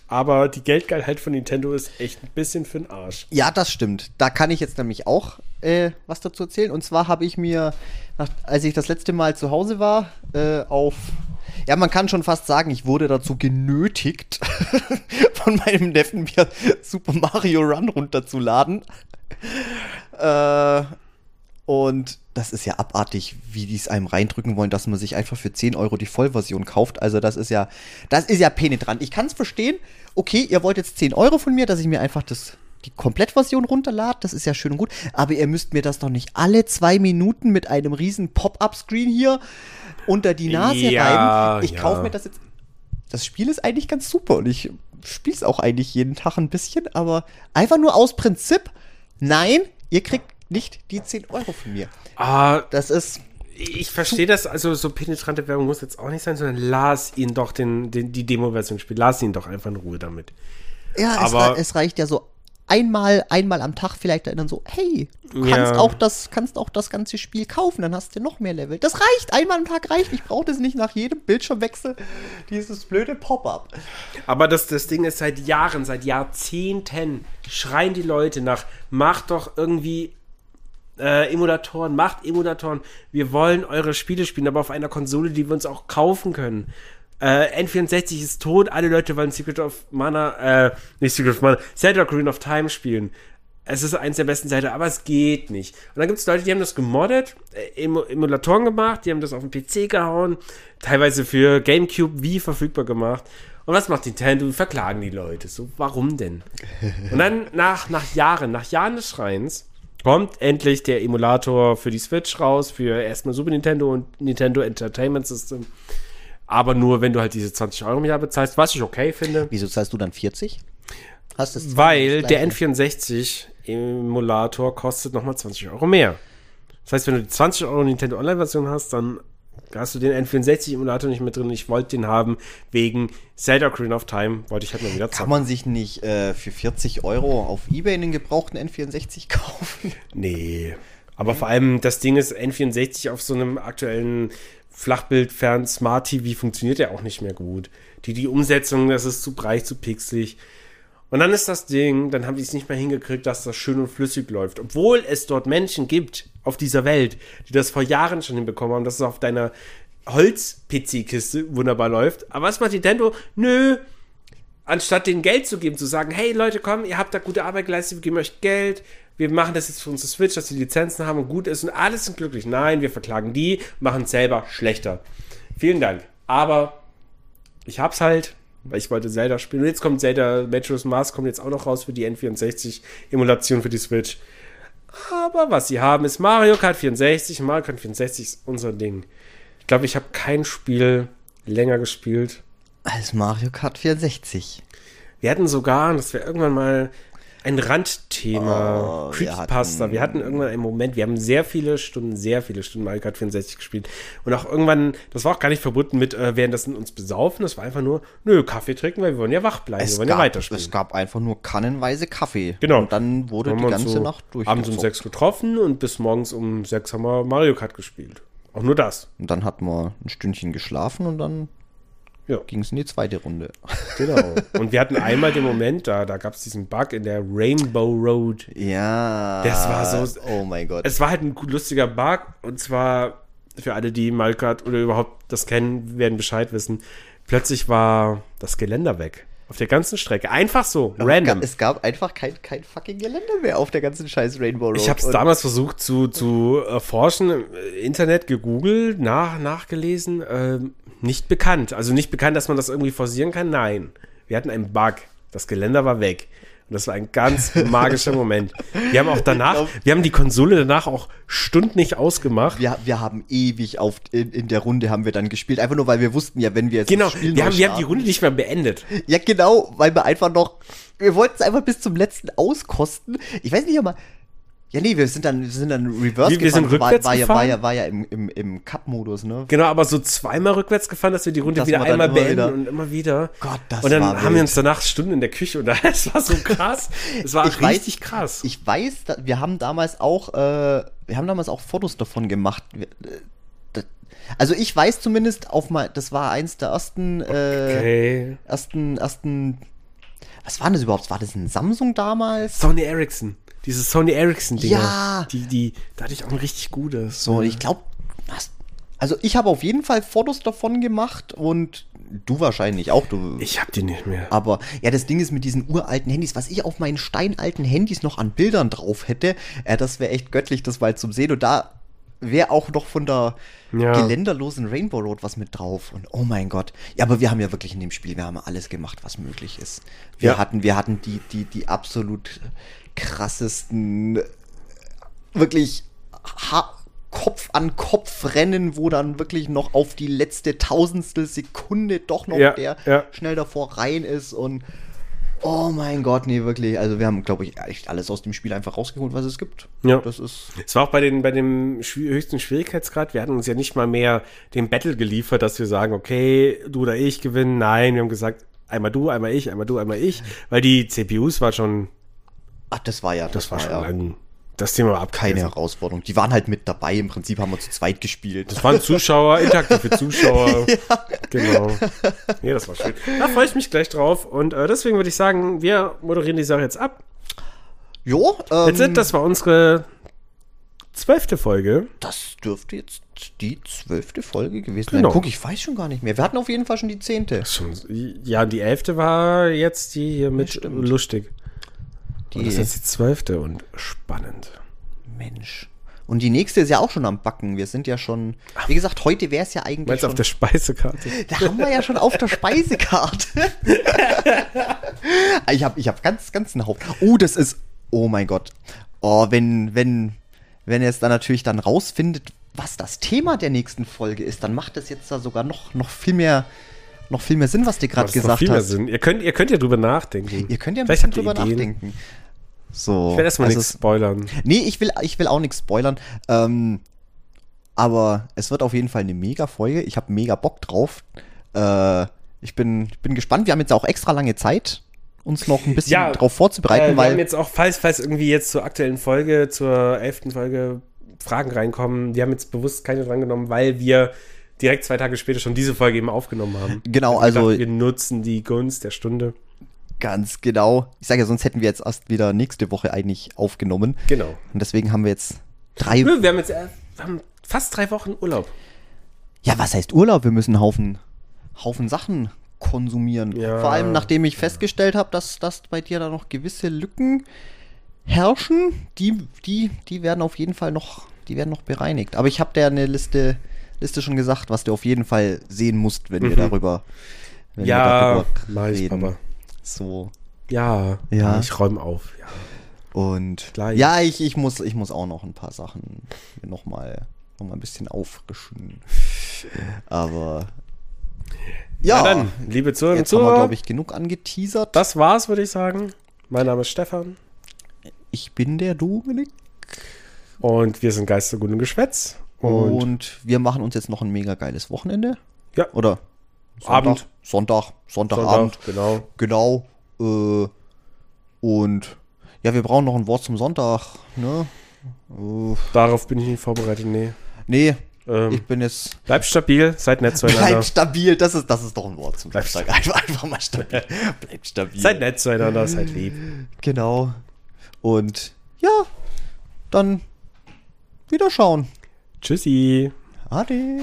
Aber die Geldgeilheit von Nintendo ist echt ein bisschen für den Arsch. Ja, das stimmt. Da kann ich jetzt nämlich auch äh, was dazu erzählen. Und zwar habe ich mir, nach, als ich das letzte Mal zu Hause war, äh, auf. Ja, man kann schon fast sagen, ich wurde dazu genötigt, (laughs) von meinem Neffen mir Super Mario Run runterzuladen. Äh, und das ist ja abartig, wie die es einem reindrücken wollen, dass man sich einfach für 10 Euro die Vollversion kauft. Also das ist ja, das ist ja penetrant. Ich kann es verstehen. Okay, ihr wollt jetzt 10 Euro von mir, dass ich mir einfach das, die Komplettversion runterlade. Das ist ja schön und gut. Aber ihr müsst mir das doch nicht alle zwei Minuten mit einem riesen Pop-Up-Screen hier unter die Nase Ja, reiben. Ich ja. kaufe mir das jetzt. Das Spiel ist eigentlich ganz super und ich spiele es auch eigentlich jeden Tag ein bisschen, aber einfach nur aus Prinzip, nein, ihr kriegt nicht die 10 Euro von mir. Ah, Das ist. ich verstehe das, also so penetrante Werbung muss jetzt auch nicht sein, sondern las ihn doch den, den, die Demo-Version spielen. Las ihn doch einfach in Ruhe damit. Ja, es, Aber- es reicht ja so einmal, einmal am Tag vielleicht erinnern, so, hey, du Ja. kannst, auch das, kannst auch das ganze Spiel kaufen, dann hast du noch mehr Level. Das reicht, einmal am Tag reicht. Ich brauche das nicht nach jedem Bildschirmwechsel, dieses blöde Pop-up. Aber das, das Ding ist seit Jahren, seit Jahrzehnten schreien die Leute nach, macht doch irgendwie äh, Emulatoren, macht Emulatoren. Wir wollen eure Spiele spielen, aber auf einer Konsole, die wir uns auch kaufen können. Äh, N64 ist tot, alle Leute wollen Secret of Mana, äh, nicht Secret of Mana, Zelda Green of Time spielen. es ist eins der besten Seiten, aber es geht nicht. Und dann gibt es Leute, die haben das gemoddet, äh, Emu- Emulatoren gemacht, die haben das auf den PC gehauen, teilweise für GameCube wie verfügbar gemacht. Und was macht Nintendo? Verklagen die Leute. So, warum denn? Und dann (laughs) nach, nach Jahren, nach Jahren des Schreins, kommt endlich der Emulator für die Switch raus, für erstmal Super Nintendo und Nintendo Entertainment System. Aber nur, wenn du halt diese 20 Euro im Jahr bezahlst, was ich okay finde. Wieso zahlst du dann 40? Hast das Weil der Gleiche? N64-Emulator kostet nochmal 20 Euro mehr. Das heißt, wenn du die 20 Euro Nintendo Online-Version hast, dann hast du den N64-Emulator nicht mit drin. Ich wollte den haben wegen Zelda Ocarina of Time. Wollte ich halt mal wieder Kann zocken. man sich nicht äh, für 40 Euro auf Ebay einen gebrauchten N64 (laughs) kaufen? Nee. Aber vor allem, das Ding ist, N64 auf so einem aktuellen Flachbildfern Smart TV funktioniert ja auch nicht mehr gut. Die, die Umsetzung, das ist zu breit, zu pixelig. Und dann ist das Ding, dann haben die es nicht mehr hingekriegt, dass das schön und flüssig läuft. Obwohl es dort Menschen gibt auf dieser Welt, die das vor Jahren schon hinbekommen haben, dass es auf deiner Holz-PC-Kiste wunderbar läuft. Aber was macht Nintendo? Nö, anstatt denen Geld zu geben, zu sagen, hey Leute, komm, ihr habt da gute Arbeit geleistet, wir geben euch Geld, wir machen das jetzt für unsere Switch, dass die Lizenzen haben und gut ist und alles sind glücklich. Nein, wir verklagen die, machen es selber schlechter. Vielen Dank. Aber ich hab's halt, weil ich wollte Zelda spielen. Und jetzt kommt Zelda Majora's Mask, kommt jetzt auch noch raus für die N64-Emulation für die Switch. Aber was sie haben, ist Mario Kart 64. Mario Kart 64 ist unser Ding. Ich glaube, ich habe kein Spiel länger gespielt Als Mario Kart 64. Wir hatten sogar, und das wäre irgendwann mal ein Randthema, Oh, wir Creepypasta. hatten- Wir hatten irgendwann einen Moment, wir haben sehr viele Stunden, sehr viele Stunden Mario Kart 64 gespielt. Und auch irgendwann, das war auch gar nicht verbunden mit, äh, währenddessen uns besaufen. Das war einfach nur, nö, Kaffee trinken, weil wir wollen ja wach bleiben, wir wollen ja weiterspielen. es gab einfach nur kannenweise Kaffee. Genau. Und dann wurde Haben die wir ganze so Nacht durch. Abends um sechs getroffen und bis morgens um sechs haben wir Mario Kart gespielt. Auch nur das. Und dann hatten wir ein Stündchen geschlafen und dann Ja. ging es in die zweite Runde. (laughs) Genau. Und wir hatten einmal den Moment, da, da gab es diesen Bug in der Rainbow Road. Ja. Das war so- Oh mein Gott. Es war halt ein lustiger Bug und zwar für alle, die Mario Kart oder überhaupt das kennen, werden Bescheid wissen. Plötzlich war das Geländer weg. Auf der ganzen Strecke. Einfach so, random. Es gab einfach kein, kein fucking Gelände mehr auf der ganzen scheiß Rainbow Road. Ich habe es damals versucht zu, zu erforschen, im Internet gegoogelt, nach, nachgelesen. Ähm, nicht bekannt. Also nicht bekannt, dass man das irgendwie forcieren kann. Nein. Wir hatten einen Bug. Das Geländer war weg. Und das war ein ganz magischer Moment. Wir haben auch danach, glaub- wir haben die Konsole danach auch Stunden nicht ausgemacht. Wir, wir haben ewig auf, in, in der Runde haben wir dann gespielt, einfach nur weil wir wussten ja, wenn wir jetzt Genau, Spiel wir haben, wir haben die Runde nicht mehr beendet. Ja, genau, weil wir einfach noch. Wir wollten es einfach bis zum letzten auskosten. Ich weiß nicht, aber. Ja, nee, wir sind dann, wir sind dann reverse Wir- wir sind war, rückwärts war, ja, war gefahren. ja, war ja im, im, im Cup-Modus, ne? Genau, aber so zweimal rückwärts gefahren, dass wir die Runde Dass wieder wir einmal beenden wieder- und immer wieder. Gott, das Und dann war haben wir wild. uns danach Stunden in der Küche und (laughs) das war so krass. Es war Ich weiß- richtig krass. Ich weiß, wir haben damals auch, äh, wir haben damals auch Fotos davon gemacht. Wir, äh, also ich weiß zumindest auf mal, das war eins der ersten, äh, okay. ersten, ersten. Was war das überhaupt? War das ein Samsung damals? Sony Ericsson. Dieses Sony Ericsson-Ding. Ja. Die, die, da hatte ich auch ein richtig gutes. So, ich glaube, also ich habe auf jeden Fall Fotos davon gemacht und du wahrscheinlich auch. Du, Ich hab die nicht mehr. aber ja, das Ding ist mit diesen uralten Handys, was ich auf meinen steinalten Handys noch an Bildern drauf hätte, äh, das wäre echt göttlich, das mal zum Sehen. Und da wäre auch noch von der Ja. geländerlosen Rainbow Road was mit drauf. Und oh mein Gott. Ja, aber wir haben ja wirklich in dem Spiel, wir haben alles gemacht, was möglich ist. Wir Ja. hatten, wir hatten die, die, die absolut krassesten, wirklich ha Kopf an Kopf rennen, wo dann wirklich noch auf die letzte tausendstel Sekunde doch noch Ja, der ja. schnell davor rein ist und oh mein Gott, nee, wirklich. Also wir haben, glaube ich, echt alles aus dem Spiel einfach rausgeholt, was es gibt. Ja. Das ist. Es war auch bei, den, bei dem höchsten Schwierigkeitsgrad. Wir hatten uns ja nicht mal mehr den Battle geliefert, dass wir sagen, okay, du oder ich gewinnen. Nein, wir haben gesagt, einmal du, einmal ich, einmal du, einmal ich. Weil die CPUs war schon, Ach, das war ja, das war schon ja lang. Das Thema war ab keine Herausforderung. Die waren halt mit dabei. Im Prinzip haben wir zu zweit gespielt. Das waren Zuschauer, interaktive Zuschauer. (laughs) Genau. Ja, das war schön. Da freue ich mich gleich drauf. Und äh, deswegen würde ich sagen, wir moderieren die Sache jetzt ab. Jo, ähm, Jetzt sind, das war unsere zwölfte Folge. das dürfte jetzt die zwölfte Folge gewesen Genau. sein. Guck, ich weiß schon gar nicht mehr. Wir hatten auf jeden Fall schon die zehnte. Ja, die elfte war jetzt die hier mit stimmt. lustig. Die, Und das ist jetzt die zwölfte und spannend. Mensch. Und die nächste ist ja auch schon am Backen. Wir sind ja schon, wie gesagt, heute wäre es ja eigentlich Meinst schon, auf der Speisekarte? (laughs) Da haben wir ja schon auf der Speisekarte. (laughs) ich habe ich hab ganz, ganz einen Haufen. Oh, das ist, oh mein Gott. Oh, wenn, wenn, wenn er es dann natürlich dann rausfindet, was das Thema der nächsten Folge ist, dann macht das jetzt da sogar noch, noch viel mehr, noch viel mehr Sinn, was du gerade gesagt viel mehr hast. Sinn. Ihr könnt, ihr könnt ja drüber nachdenken. Ihr könnt ja ein Vielleicht bisschen drüber Ideen. nachdenken. So. Ich werde erstmal also nichts spoilern. Nee, ich will, ich will auch nichts spoilern. Ähm, aber es wird auf jeden Fall eine mega Folge. Ich habe mega Bock drauf. Äh, ich, bin, ich bin gespannt. Wir haben jetzt auch extra lange Zeit, uns noch ein bisschen Ja, drauf vorzubereiten, Äh, wir weil. haben jetzt auch, falls, falls irgendwie jetzt zur aktuellen Folge, zur elften Folge Fragen reinkommen, die haben jetzt bewusst keine drangenommen, weil wir direkt zwei Tage später schon diese Folge eben aufgenommen haben. Genau, Wir also- dachten, wir nutzen die Gunst der Stunde. Ganz genau. Ich sage ja, sonst hätten wir jetzt erst wieder nächste Woche eigentlich aufgenommen. Genau. Und deswegen haben wir jetzt drei. Wir haben jetzt äh, wir haben fast drei Wochen Urlaub. Ja, was heißt Urlaub? Wir müssen einen Haufen, Haufen Sachen konsumieren. Ja. Vor allem, nachdem ich festgestellt habe, dass, dass bei dir da noch gewisse Lücken herrschen, die, die, die werden auf jeden Fall noch, die werden noch bereinigt. Aber ich habe dir eine Liste, Liste schon gesagt, was du auf jeden Fall sehen musst, wenn wir Mhm. darüber, wenn ja, wir darüber reden. Papa. So. Ja, Ja. ich räume auf. Ja. Und Gleich. ja, ich, ich, muss, ich muss auch noch ein paar Sachen nochmal noch mal ein bisschen auffrischen. Aber ja, Na dann, liebe Zuhörer jetzt haben wir, glaube ich, genug angeteasert. das war's, würde ich sagen. Mein Name ist Stefan Ich bin der Dominik. und wir sind Geistergut und Geschwätz. Und, Und, wir machen uns jetzt noch ein mega geiles Wochenende. Ja. Oder Abend. Sonntag, Sonntagabend. Sonntag, genau. Genau. Äh, und ja, wir brauchen noch ein Wort zum Sonntag. Ne? Äh, Darauf bin ich nicht vorbereitet, nee. nee, Ähm, ich bin jetzt. bleibt stabil, seid nett zueinander. Bleib stabil, das ist, das ist doch ein Wort zum Bleib Sonntag. Einfach, einfach mal stabil. Bleib stabil. Seid nett zueinander, seid lieb. Genau. Und ja, dann wieder schauen. Tschüssi. Ade.